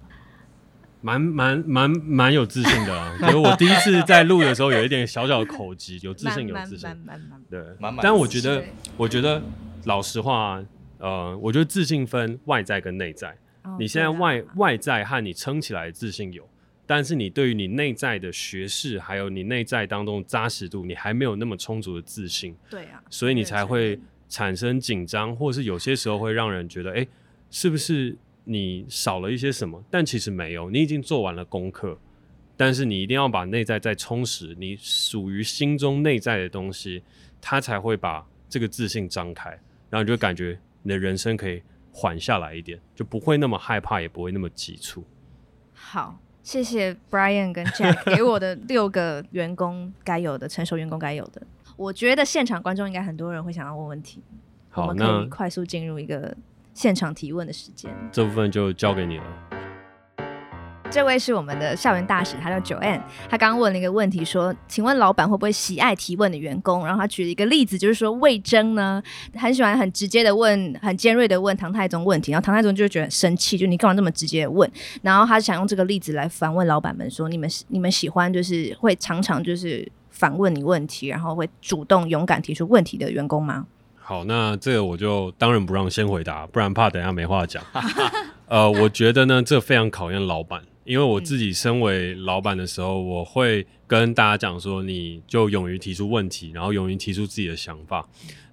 蛮蛮蛮蛮有自信的啊！就是我第一次在录的时候有一点小小的口疾，有自信，有自信，对，但我觉得，我觉得老实话，呃，我觉得自信分外在跟内在。哦，你现在外外在和你撑起来的自信有。但是你对于你内在的学识，还有你内在当中扎实度，你还没有那么充足的自信。对啊，所以你才会产生紧张，或是有些时候会让人觉得，哎，是不是你少了一些什么？但其实没有，你已经做完了功课。但是你一定要把内在再充实，你属于心中内在的东西，它才会把这个自信张开，然后你就感觉你的人生可以缓下来一点，就不会那么害怕，也不会那么急促。好。谢谢 Brian 跟 Jack 给我的六个员工该有的成熟员工该有的。我觉得现场观众应该很多人会想要问问题，好，我们可以快速进入一个现场提问的时间。这部分就交给你了。这位是我们的校园大使，他叫 Joanne。他刚刚问了一个问题，说：“请问老板会不会喜爱提问的员工？”然后他举了一个例子，就是说魏征呢，很喜欢很直接的问，很尖锐的问唐太宗问题，然后唐太宗就觉得很生气，就你干嘛这么直接的问？然后他想用这个例子来反问老板们说：“你们你们喜欢就是会常常就是反问你问题，然后会主动勇敢提出问题的员工吗？”好，那这个我就当仁不让先回答，不然怕等下没话讲。呃，我觉得呢，这非常考验老板。因为我自己身为老板的时候，我会跟大家讲说，你就勇于提出问题，然后勇于提出自己的想法。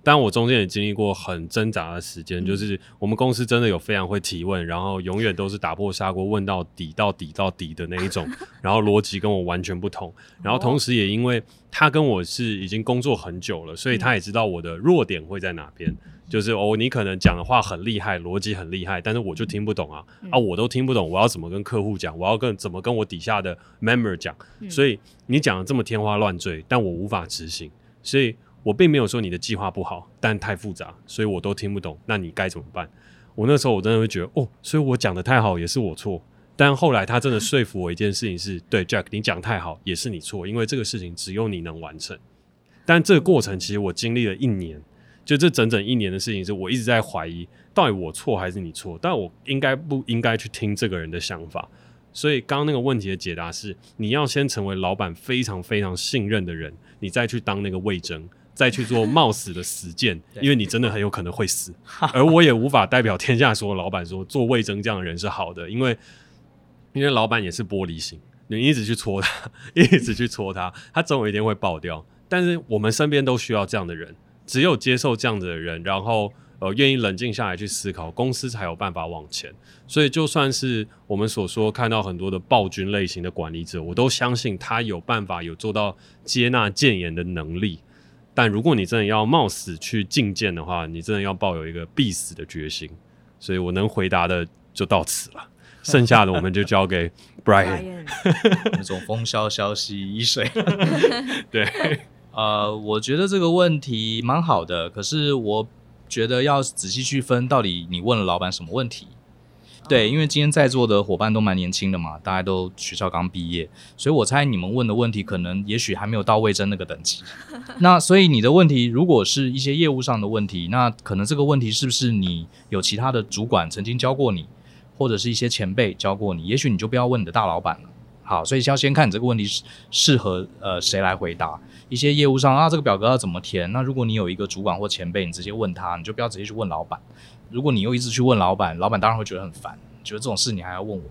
但我中间也经历过很挣扎的时间，就是我们公司真的有非常会提问，然后永远都是打破砂锅问到底、到底、到底的那一种，然后逻辑跟我完全不同。然后同时也因为他跟我是已经工作很久了，所以他也知道我的弱点会在哪边。就是哦，你可能讲的话很厉害，逻辑很厉害，但是我就听不懂啊、嗯、啊，我都听不懂，我要怎么跟客户讲？我要跟怎么跟我底下的 member 讲？嗯、所以你讲的这么天花乱坠，但我无法执行，所以我并没有说你的计划不好，但太复杂，所以我都听不懂。那你该怎么办？我那时候我真的会觉得哦，所以我讲的太好也是我错。但后来他真的说服我一件事情是对 Jack，你讲太好也是你错，因为这个事情只有你能完成。但这个过程其实我经历了一年。就这整整一年的事情，是我一直在怀疑，到底我错还是你错？但我应该不应该去听这个人的想法？所以刚刚那个问题的解答是：你要先成为老板非常非常信任的人，你再去当那个魏征，再去做冒死的实践，因为你真的很有可能会死。而我也无法代表天下所有老板说做魏征这样的人是好的，因为因为老板也是玻璃心，你一直去戳他，一直去戳他，他总有一天会爆掉。但是我们身边都需要这样的人。只有接受这样子的人，然后呃愿意冷静下来去思考，公司才有办法往前。所以就算是我们所说看到很多的暴君类型的管理者，我都相信他有办法有做到接纳谏言的能力。但如果你真的要冒死去觐见的话，你真的要抱有一个必死的决心。所以我能回答的就到此了，剩下的我们就交给 Brian。那种风萧萧兮易水。对，呃，我觉得这个问题蛮好的，可是我觉得要仔细去分，到底你问了老板什么问题。对，因为今天在座的伙伴都蛮年轻的嘛，大家都学校刚毕业，所以我猜你们问的问题可能也许还没有到魏征那个等级。那所以你的问题如果是一些业务上的问题，那可能这个问题是不是你有其他的主管曾经教过你，或者是一些前辈教过你？也许你就不要问你的大老板了。好，所以要先看你这个问题是适合呃谁来回答。一些业务上啊，这个表格要怎么填？那如果你有一个主管或前辈，你直接问他，你就不要直接去问老板。如果你又一直去问老板，老板当然会觉得很烦，觉得这种事你还要问我。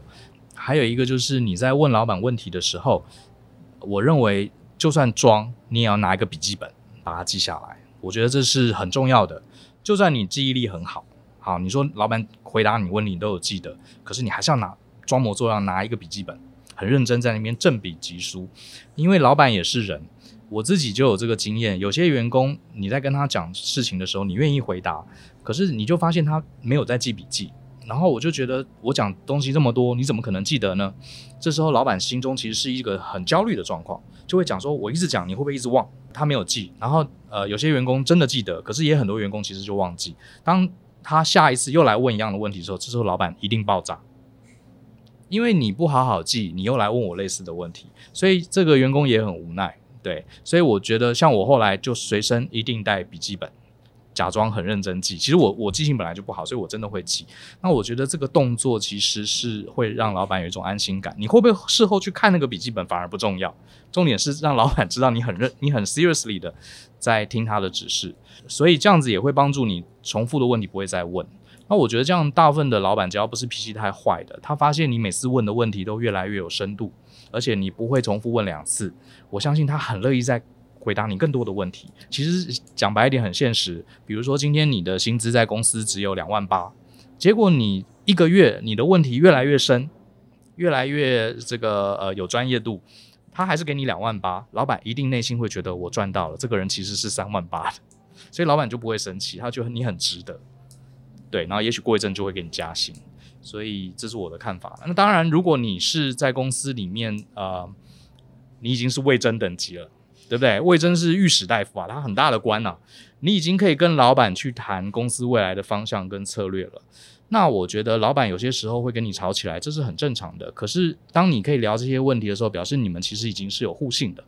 还有一个就是你在问老板问题的时候，我认为就算装，你也要拿一个笔记本把它记下来。我觉得这是很重要的。就算你记忆力很好，好，你说老板回答你问题你都有记得，可是你还是要拿装模作样拿一个笔记本，很认真在那边正笔疾书，因为老板也是人。我自己就有这个经验，有些员工你在跟他讲事情的时候，你愿意回答，可是你就发现他没有在记笔记，然后我就觉得我讲东西这么多，你怎么可能记得呢？这时候老板心中其实是一个很焦虑的状况，就会讲说，我一直讲，你会不会一直忘？他没有记，然后呃，有些员工真的记得，可是也很多员工其实就忘记。当他下一次又来问一样的问题的时候，这时候老板一定爆炸，因为你不好好记，你又来问我类似的问题，所以这个员工也很无奈。对，所以我觉得像我后来就随身一定带笔记本，假装很认真记。其实我我记性本来就不好，所以我真的会记。那我觉得这个动作其实是会让老板有一种安心感。你会不会事后去看那个笔记本反而不重要，重点是让老板知道你很认，你很 seriously 的在听他的指示。所以这样子也会帮助你重复的问题不会再问。那我觉得这样大部分的老板只要不是脾气太坏的，他发现你每次问的问题都越来越有深度。而且你不会重复问两次，我相信他很乐意再回答你更多的问题。其实讲白一点，很现实。比如说今天你的薪资在公司只有两万八，结果你一个月你的问题越来越深，越来越这个呃有专业度，他还是给你两万八，老板一定内心会觉得我赚到了，这个人其实是三万八的，所以老板就不会生气，他觉得你很值得，对，然后也许过一阵就会给你加薪。所以这是我的看法。那当然，如果你是在公司里面，呃，你已经是魏征等级了，对不对？魏征是御史大夫啊，他很大的官呐、你已经可以跟老板去谈公司未来的方向跟策略了。那我觉得老板有些时候会跟你吵起来，这是很正常的。可是当你可以聊这些问题的时候，表示你们其实已经是有互信的。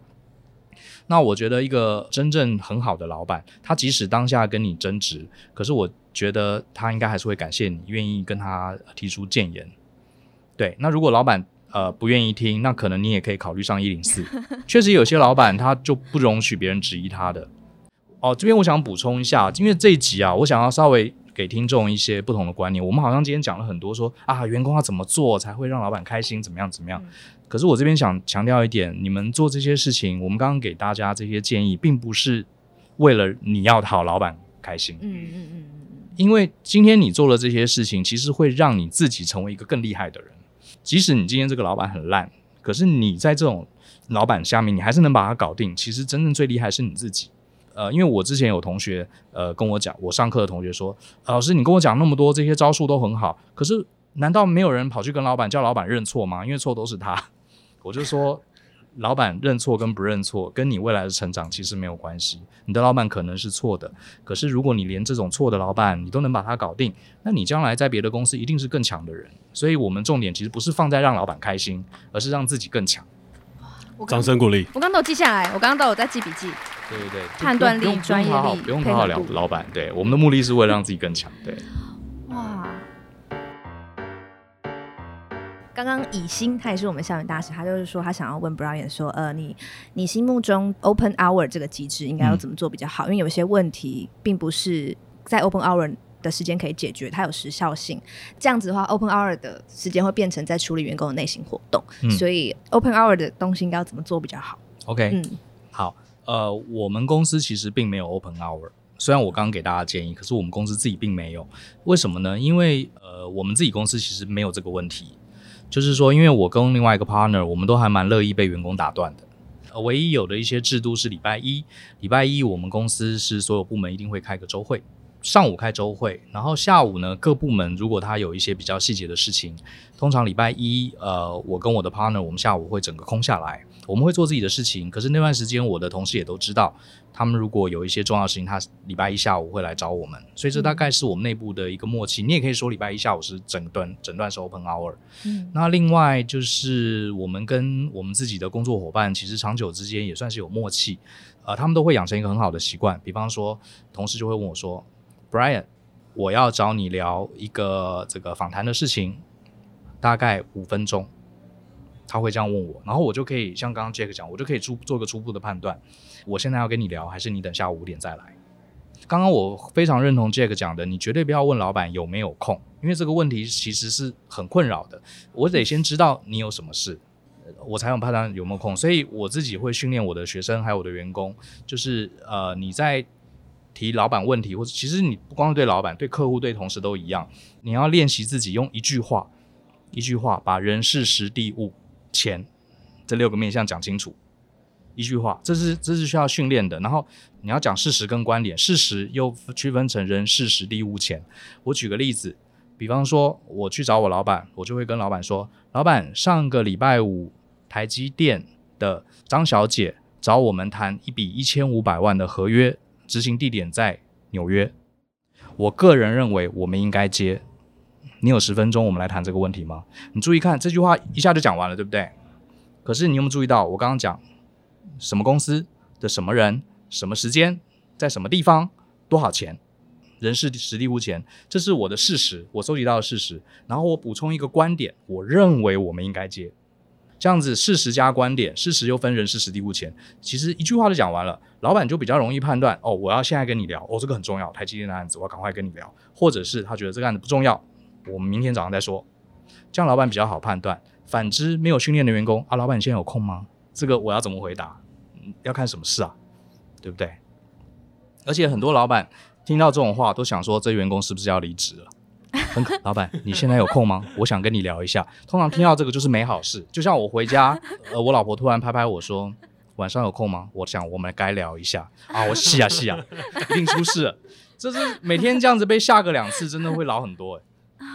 那我觉得一个真正很好的老板，他即使当下跟你争执，可是我觉得他应该还是会感谢你愿意跟他提出谏言。对，那如果老板呃不愿意听，那可能你也可以考虑上一零四。确实有些老板他就不容许别人质疑他的。哦，这边我想补充一下，因为这一集啊，我想要稍微给听众一些不同的观念。我们好像今天讲了很多说，说啊，员工要怎么做才会让老板开心，怎么样怎么样。嗯可是我这边想强调一点，你们做这些事情，我们刚刚给大家这些建议，并不是为了你要讨老板开心。嗯嗯嗯。因为今天你做了这些事情，其实会让你自己成为一个更厉害的人。即使你今天这个老板很烂，可是你在这种老板下面，你还是能把它搞定。其实真正最厉害是你自己。呃，因为我之前有同学呃跟我讲，我上课的同学说，老师你跟我讲那么多这些招数都很好，可是难道没有人跑去跟老板叫老板认错吗？因为错都是他。我就说，老板认错跟不认错，跟你未来的成长其实没有关系。你的老板可能是错的，可是如果你连这种错的老板你都能把他搞定，那你将来在别的公司一定是更强的人。所以，我们重点其实不是放在让老板开心，而是让自己更强。掌声鼓励！我刚刚都有记下来，我刚刚都有在记笔记。对对对，判断力、专业力，不用讨好老老板。对，我们的目的是为了让自己更强。对。刚刚以心，他也是我们校园大使，他就是说他想要问 Brian 说，呃，你你心目中 Open Hour 这个机制应该要怎么做比较好？嗯、因为有些问题并不是在 Open Hour 的时间可以解决，它有时效性。这样子的话，Open Hour 的时间会变成在处理员工的内心活动，嗯、所以 Open Hour 的东西应该要怎么做比较好？OK，嗯，好，呃，我们公司其实并没有 Open Hour。虽然我刚刚给大家建议，可是我们公司自己并没有。为什么呢？因为呃，我们自己公司其实没有这个问题。就是说，因为我跟另外一个 partner，我们都还蛮乐意被员工打断的。呃，唯一有的一些制度是礼拜一，礼拜一我们公司是所有部门一定会开个周会。上午开周会，然后下午呢，各部门如果他有一些比较细节的事情，通常礼拜一，呃，我跟我的 partner，我们下午会整个空下来，我们会做自己的事情。可是那段时间，我的同事也都知道，他们如果有一些重要的事情，他礼拜一下午会来找我们。所以这大概是我们内部的一个默契。你也可以说礼拜一下午是整段整段是 open hour。嗯，那另外就是我们跟我们自己的工作伙伴，其实长久之间也算是有默契。呃，他们都会养成一个很好的习惯，比方说，同事就会问我说。Brian，我要找你聊一个这个访谈的事情，大概五分钟。他会这样问我，然后我就可以像刚刚 Jack 讲，我就可以初做个初步的判断。我现在要跟你聊，还是你等下午五点再来？刚刚我非常认同 Jack 讲的，你绝对不要问老板有没有空，因为这个问题其实是很困扰的。我得先知道你有什么事，我才能判断有没有空。所以我自己会训练我的学生还有我的员工，就是呃你在。提老板问题，或者其实你不光是对老板，对客户、对同事都一样。你要练习自己用一句话，一句话把人、事、时、地、物、钱这六个面向讲清楚。一句话，这是这是需要训练的。然后你要讲事实跟观点，事实又区分成人、事、实、地、物、钱。我举个例子，比方说我去找我老板，我就会跟老板说：“老板，上个礼拜五，台积电的张小姐找我们谈一笔一千五百万的合约。”执行地点在纽约，我个人认为我们应该接。你有十分钟，我们来谈这个问题吗？你注意看这句话一下就讲完了，对不对？可是你有没有注意到我刚刚讲什么公司的什么人、什么时间、在什么地方、多少钱、人事实地物钱，这是我的事实，我收集到的事实。然后我补充一个观点，我认为我们应该接。这样子事实加观点，事实又分人事实地物钱，其实一句话就讲完了，老板就比较容易判断哦，我要现在跟你聊哦，这个很重要，台积电的案子，我要赶快跟你聊，或者是他觉得这个案子不重要，我们明天早上再说，这样老板比较好判断。反之，没有训练的员工啊，老板你现在有空吗？这个我要怎么回答？要看什么事啊，对不对？而且很多老板听到这种话，都想说这员工是不是要离职了？很可，老板，你现在有空吗？我想跟你聊一下。通常听到这个就是没好事，就像我回家，呃，我老婆突然拍拍我说：“晚上有空吗？”我想我们该聊一下啊。我细啊细啊，一定出事了。这是每天这样子被吓个两次，真的会老很多哎。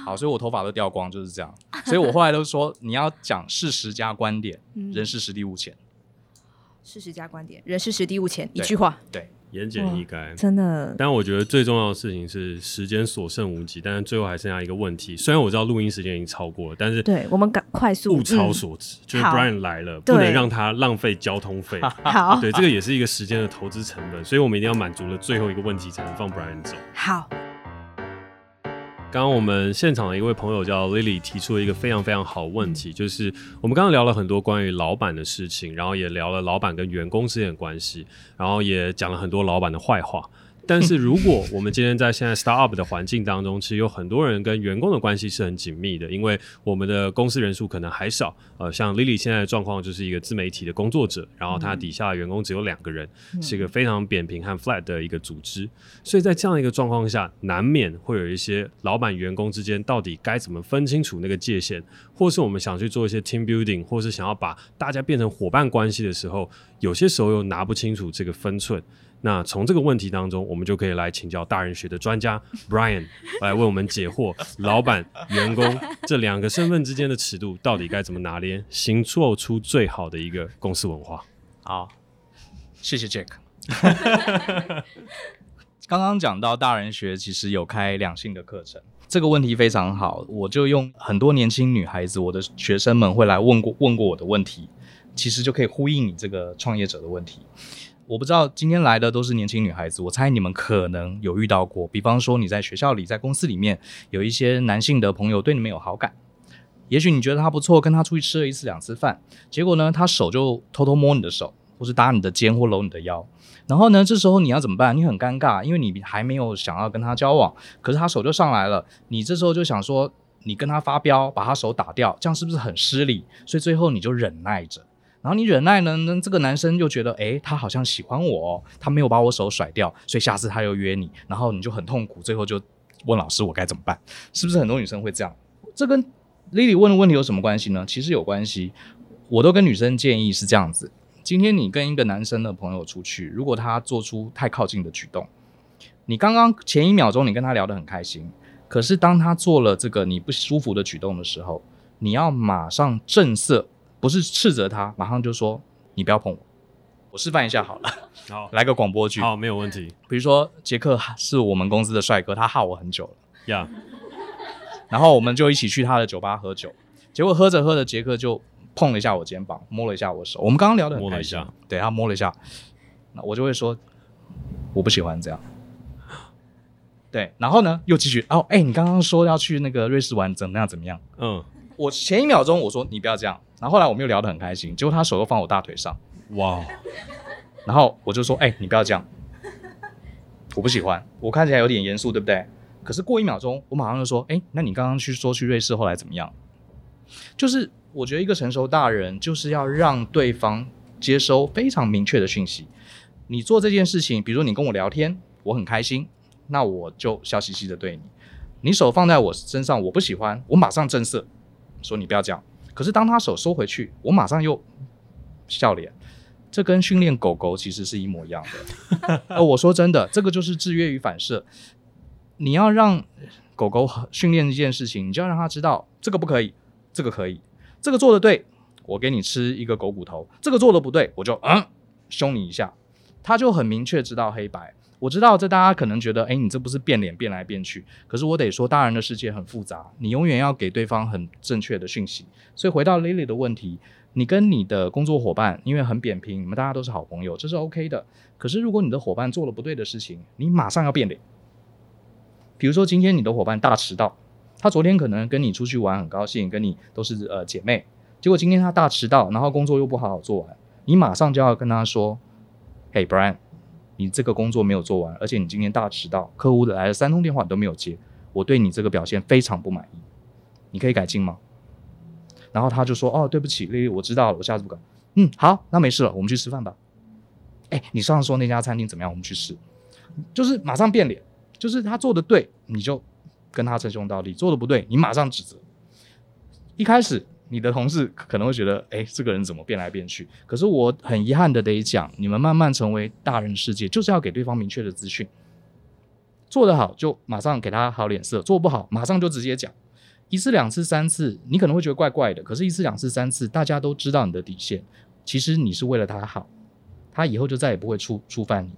好，所以我头发都掉光，就是这样。所以我后来都说，你要讲事实加观点，人事实地物浅。事实加观点，人事实地物浅，一句话。对。言简意赅，真的。但我觉得最重要的事情是时间所剩无几，但是最后还剩下一个问题。虽然我知道录音时间已经超过了，但是对我们赶快速物超所值，嗯、就是 Brian 来了，不能让他浪费交通费。好，对，这个 也是一个时间的投资成本，所以我们一定要满足了最后一个问题，才能放 Brian 走。好。刚刚我们现场的一位朋友叫 Lily 提出了一个非常非常好的问题，就是我们刚刚聊了很多关于老板的事情，然后也聊了老板跟员工之间的关系，然后也讲了很多老板的坏话。但是，如果我们今天在现在 startup 的环境当中，其实有很多人跟员工的关系是很紧密的，因为我们的公司人数可能还少。呃，像 Lily 现在的状况就是一个自媒体的工作者，然后他底下的员工只有两个人，是一个非常扁平和 flat 的一个组织。所以在这样一个状况下，难免会有一些老板员工之间到底该怎么分清楚那个界限，或是我们想去做一些 team building，或是想要把大家变成伙伴关系的时候，有些时候又拿不清楚这个分寸。那从这个问题当中，我们就可以来请教大人学的专家 Brian 来为我们解惑：老板、员工这两个身份之间的尺度到底该怎么拿捏，行做出最好的一个公司文化？好，谢谢 Jack。刚刚讲到大人学其实有开两性的课程，这个问题非常好，我就用很多年轻女孩子，我的学生们会来问过问过我的问题，其实就可以呼应你这个创业者的问题。我不知道今天来的都是年轻女孩子，我猜你们可能有遇到过。比方说你在学校里，在公司里面有一些男性的朋友对你们有好感，也许你觉得他不错，跟他出去吃了一次两次饭，结果呢，他手就偷偷摸你的手，或是搭你的肩或搂你的腰，然后呢，这时候你要怎么办？你很尴尬，因为你还没有想要跟他交往，可是他手就上来了，你这时候就想说，你跟他发飙，把他手打掉，这样是不是很失礼？所以最后你就忍耐着。然后你忍耐呢，那这个男生又觉得，哎，他好像喜欢我哦，他没有把我手甩掉，所以下次他又约你，然后你就很痛苦，最后就问老师我该怎么办？是不是很多女生会这样？这跟 Lily 问的问题有什么关系呢？其实有关系。我都跟女生建议是这样子：今天你跟一个男生的朋友出去，如果他做出太靠近的举动，你刚刚前一秒钟你跟他聊得很开心，可是当他做了这个你不舒服的举动的时候，你要马上正色，不是斥责他，马上就说你不要碰我。我示范一下好了，好，来个广播剧，好，没有问题。比如说杰克是我们公司的帅哥，他耗我很久了，呀，Yeah. 然后我们就一起去他的酒吧喝酒，结果喝着喝着，杰克就。碰了一下我肩膀，摸了一下我手。我们刚刚聊的很开心，摸了一下，对，他摸了一下，那我就会说我不喜欢这样。对，然后呢，又继续哦，哎，你刚刚说要去那个瑞士玩，怎么样？怎么样？嗯，我前一秒钟我说你不要这样，然后后来我们又聊得很开心，结果他手又放我大腿上，哇！然后我就说，哎，你不要这样，我不喜欢，我看起来有点严肃，对不对？可是过一秒钟，我马上就说，哎，那你刚刚去说去瑞士，后来怎么样？就是。我觉得一个成熟大人就是要让对方接收非常明确的讯息。你做这件事情，比如说你跟我聊天，我很开心，那我就笑嘻嘻的对你。你手放在我身上，我不喜欢，我马上正色说你不要这样。可是当他手收回去，我马上又笑脸。这跟训练狗狗其实是一模一样的。呃，我说真的，这个就是制约与反射。你要让狗狗训练一件事情，你就要让它知道这个不可以，这个可以。这个做的对，我给你吃一个狗骨头；这个做的不对，我就嗯凶你一下。它就很明确知道黑白。我知道这大家可能觉得，哎，你这不是变脸变来变去。可是我得说，大人的世界很复杂，你永远要给对方很正确的讯息。所以回到 Lily 的问题，你跟你的工作伙伴因为很扁平，你们大家都是好朋友，这是 OK 的。可是如果你的伙伴做了不对的事情，你马上要变脸。比如说今天你的伙伴大迟到。他昨天可能跟你出去玩很高兴，跟你都是呃姐妹，结果今天他大迟到，然后工作又不好好做完，你马上就要跟他说：“嘿，Brian，你这个工作没有做完，而且你今天大迟到，客户来了三通电话你都没有接，我对你这个表现非常不满意，你可以改进吗？”然后他就说：“哦，对不起丽丽我知道了，我下次不敢。”嗯，好，那没事了，我们去吃饭吧。哎，你上次说那家餐厅怎么样？我们去吃，就是马上变脸，就是他做的对，你就。跟他称兄道弟，做的不对，你马上指责。一开始你的同事可能会觉得，哎，这个人怎么变来变去？可是我很遗憾的得讲，你们慢慢成为大人世界，就是要给对方明确的资讯。做得好就马上给他好脸色，做不好马上就直接讲。一次、两次、三次，你可能会觉得怪怪的，可是一次、两次、三次，大家都知道你的底线。其实你是为了他好，他以后就再也不会触触犯你，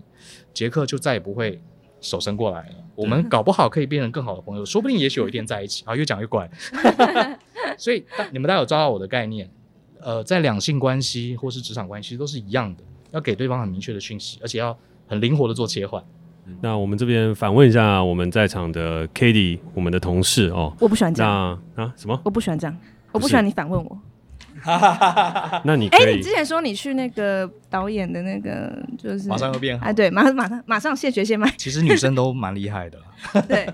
杰克就再也不会。手伸过来了，我们搞不好可以变成更好的朋友，说不定也许有一天在一起啊，越讲越怪。所以你们大家有抓到我的概念，呃，在两性关系或是职场关系都是一样的，要给对方很明确的讯息，而且要很灵活的做切换。那我们这边反问一下我们在场的 Katie，我们的同事哦，我不喜欢这样啊，什么？我不喜欢这样，我不喜欢你反问我。那你哎，你之前说你去那个导演的那个，就是马上又变好，哎，对，马上马上马上现学现卖。其实女生都蛮厉害的，对。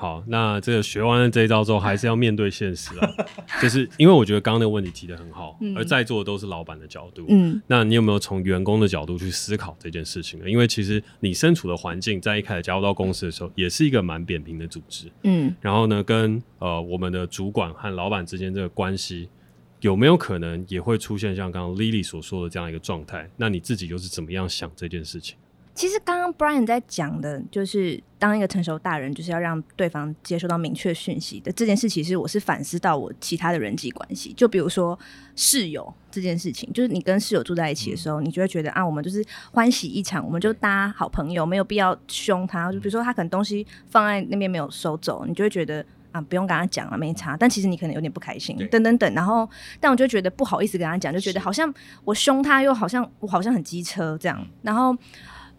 好，那这个学完了这一招之后，还是要面对现实啊。就是因为我觉得刚刚那个问题提的很好，嗯、而在座的都是老板的角度，嗯，那你有没有从员工的角度去思考这件事情呢？因为其实你身处的环境，在一开始加入到公司的时候，也是一个蛮扁平的组织，嗯，然后呢，跟呃我们的主管和老板之间这个关系。有没有可能也会出现像刚刚 Lily 所说的这样一个状态？那你自己又是怎么样想这件事情？其实刚刚 Brian 在讲的，就是当一个成熟大人，就是要让对方接收到明确讯息的这件事。其实我是反思到我其他的人际关系，就比如说室友这件事情，就是你跟室友住在一起的时候，嗯、你就会觉得啊，我们就是欢喜一场，我们就搭好朋友，没有必要凶他。就比如说他可能东西放在那边没有收走，你就会觉得。啊，不用跟他讲了，没差。但其实你可能有点不开心，等等等。然后，但我就觉得不好意思跟他讲，就觉得好像我凶他，又好像我好像很机车这样。然后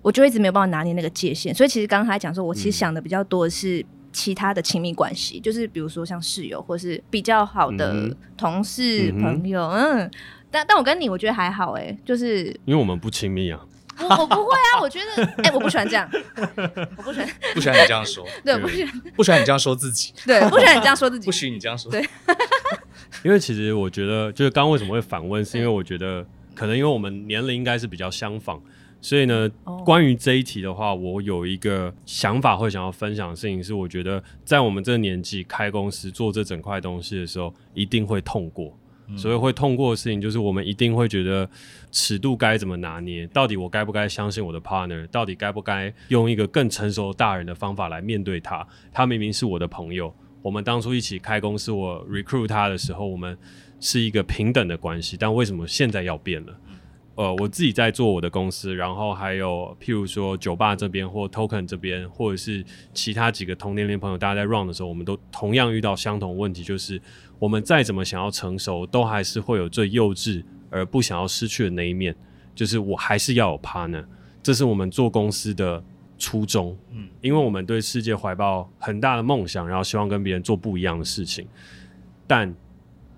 我就一直没有办法拿捏那个界限。所以其实刚刚他讲说，我其实想的比较多的是其他的亲密关系，嗯、就是比如说像室友，或是比较好的同事、嗯、朋友。嗯，但但我跟你，我觉得还好哎、欸，就是因为我们不亲密啊。我 我不会啊，我觉得哎、欸，我不喜欢这样，我不喜欢，不喜欢你这样说，对，不喜欢，不喜欢你这样说自己，对，不喜欢你这样说自己，不许你这样说，对。因为其实我觉得，就是刚刚为什么会反问，是因为我觉得，可能因为我们年龄应该是比较相仿，所以呢，关于这一题的话，我有一个想法会想要分享的事情是，我觉得在我们这个年纪开公司做这整块东西的时候，一定会痛过。所以会痛过的事情，就是我们一定会觉得尺度该怎么拿捏，到底我该不该相信我的 partner，到底该不该用一个更成熟的大人的方法来面对他？他明明是我的朋友，我们当初一起开公司，我 recruit 他的时候，我们是一个平等的关系，但为什么现在要变了？呃，我自己在做我的公司，然后还有譬如说酒吧这边或 Token 这边，或者是其他几个同年龄朋友，大家在 run 的时候，我们都同样遇到相同问题，就是。我们再怎么想要成熟，都还是会有最幼稚而不想要失去的那一面。就是我还是要有 partner，这是我们做公司的初衷。嗯，因为我们对世界怀抱很大的梦想，然后希望跟别人做不一样的事情。但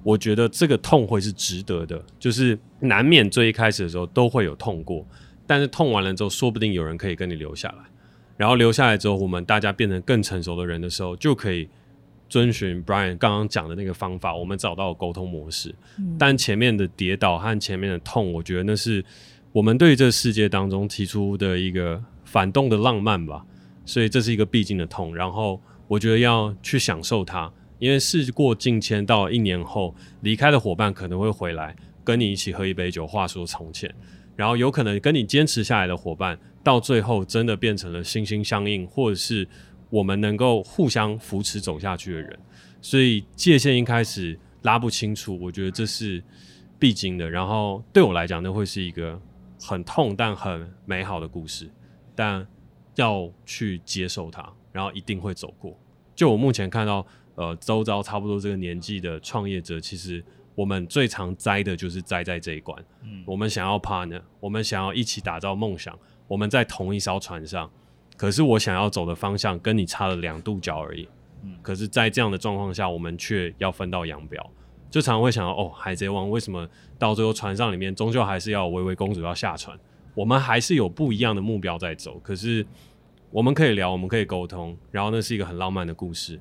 我觉得这个痛会是值得的，就是难免最一开始的时候都会有痛过，但是痛完了之后，说不定有人可以跟你留下来。然后留下来之后，我们大家变成更成熟的人的时候，就可以。遵循 Brian 刚刚讲的那个方法，我们找到沟通模式。嗯。但前面的跌倒和前面的痛，我觉得那是我们对于这个世界当中提出的一个反动的浪漫吧。所以这是一个必经的痛。然后我觉得要去享受它，因为事过境迁，到一年后离开的伙伴可能会回来跟你一起喝一杯酒，话说从前。然后有可能跟你坚持下来的伙伴，到最后真的变成了心心相印，或者是。我们能够互相扶持走下去的人，所以界限一开始拉不清楚，我觉得这是必经的。然后对我来讲，那会是一个很痛但很美好的故事，但要去接受它，然后一定会走过。就我目前看到，呃，周遭差不多这个年纪的创业者，其实我们最常栽的就是栽在这一关。嗯，我们想要 partner，我们想要一起打造梦想，我们在同一艘船上。可是我想要走的方向跟你差了两度角而已，嗯，可是，在这样的状况下，我们却要分道扬镳，就常常会想到，哦，海贼王为什么到最后船上里面，终究还是要薇薇公主要下船？我们还是有不一样的目标在走，可是我们可以聊，我们可以沟通，然后那是一个很浪漫的故事。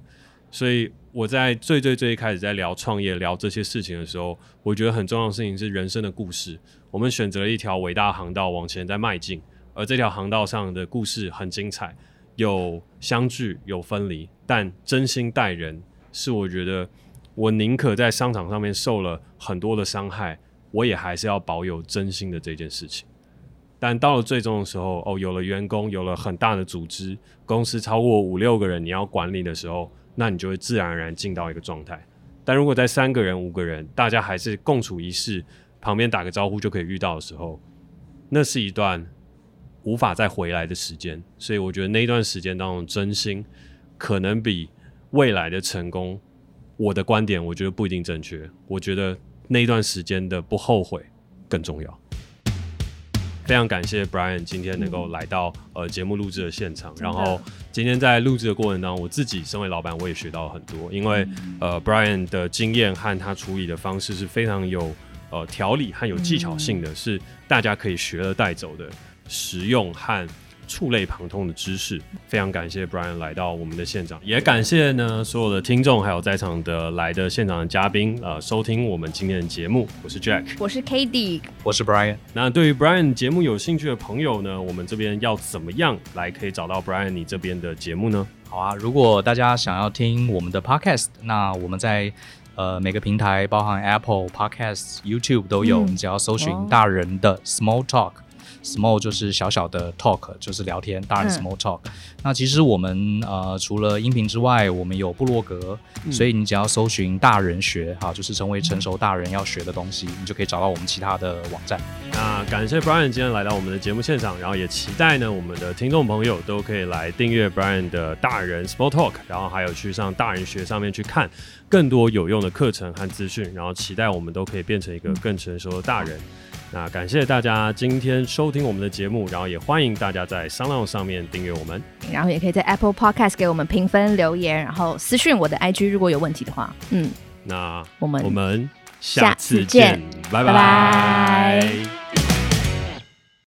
所以我在最最最一开始在聊创业、聊这些事情的时候，我觉得很重要的事情是人生的故事。我们选择了一条伟大航道往前在迈进。而这条航道上的故事很精彩，有相聚，有分离，但真心待人是我觉得，我宁可在商场上面受了很多的伤害，我也还是要保有真心的这件事情。但到了最终的时候，哦，有了员工，有了很大的组织，公司超过五六个人你要管理的时候，那你就会自然而然进到一个状态。但如果在三个人、五个人，大家还是共处一室，旁边打个招呼就可以遇到的时候，那是一段。无法再回来的时间，所以我觉得那一段时间当中，真心可能比未来的成功，我的观点我觉得不一定正确。我觉得那一段时间的不后悔更重要。非常感谢 Brian 今天能够来到、嗯、呃节目录制的现场，然后今天在录制的过程当中，我自己身为老板，我也学到了很多，因为、嗯、呃 Brian 的经验和他处理的方式是非常有呃条理和有技巧性的，嗯、是大家可以学而带走的。实用和触类旁通的知识，非常感谢 Brian 来到我们的现场，也感谢呢所有的听众，还有在场的来的现场的嘉宾，呃，收听我们今天的节目。我是 Jack，我是 Cady，我是 Brian。那对于 Brian 节目有兴趣的朋友呢，我们这边要怎么样来可以找到 Brian 你这边的节目呢？好啊，如果大家想要听我们的 Podcast，那我们在呃每个平台，包含 Apple Podcast、YouTube 都有，嗯、你只要搜寻大人的 Small Talk。Small 就是小小的 talk，就是聊天，大人 small talk。嗯、那其实我们呃除了音频之外，我们有部落格，嗯、所以你只要搜寻大人学哈，就是成为成熟大人要学的东西，嗯、你就可以找到我们其他的网站。那感谢 Brian 今天来到我们的节目现场，然后也期待呢我们的听众朋友都可以来订阅 Brian 的大人 small talk，然后还有去上大人学上面去看更多有用的课程和资讯，然后期待我们都可以变成一个更成熟的大人。嗯那感谢大家今天收听我们的节目，然后也欢迎大家在 SoundOn 上面订阅我们，然后也可以在 Apple Podcast 给我们评分留言，然后私讯我的 IG，如果有问题的话，嗯，那我们我们下次见，拜拜。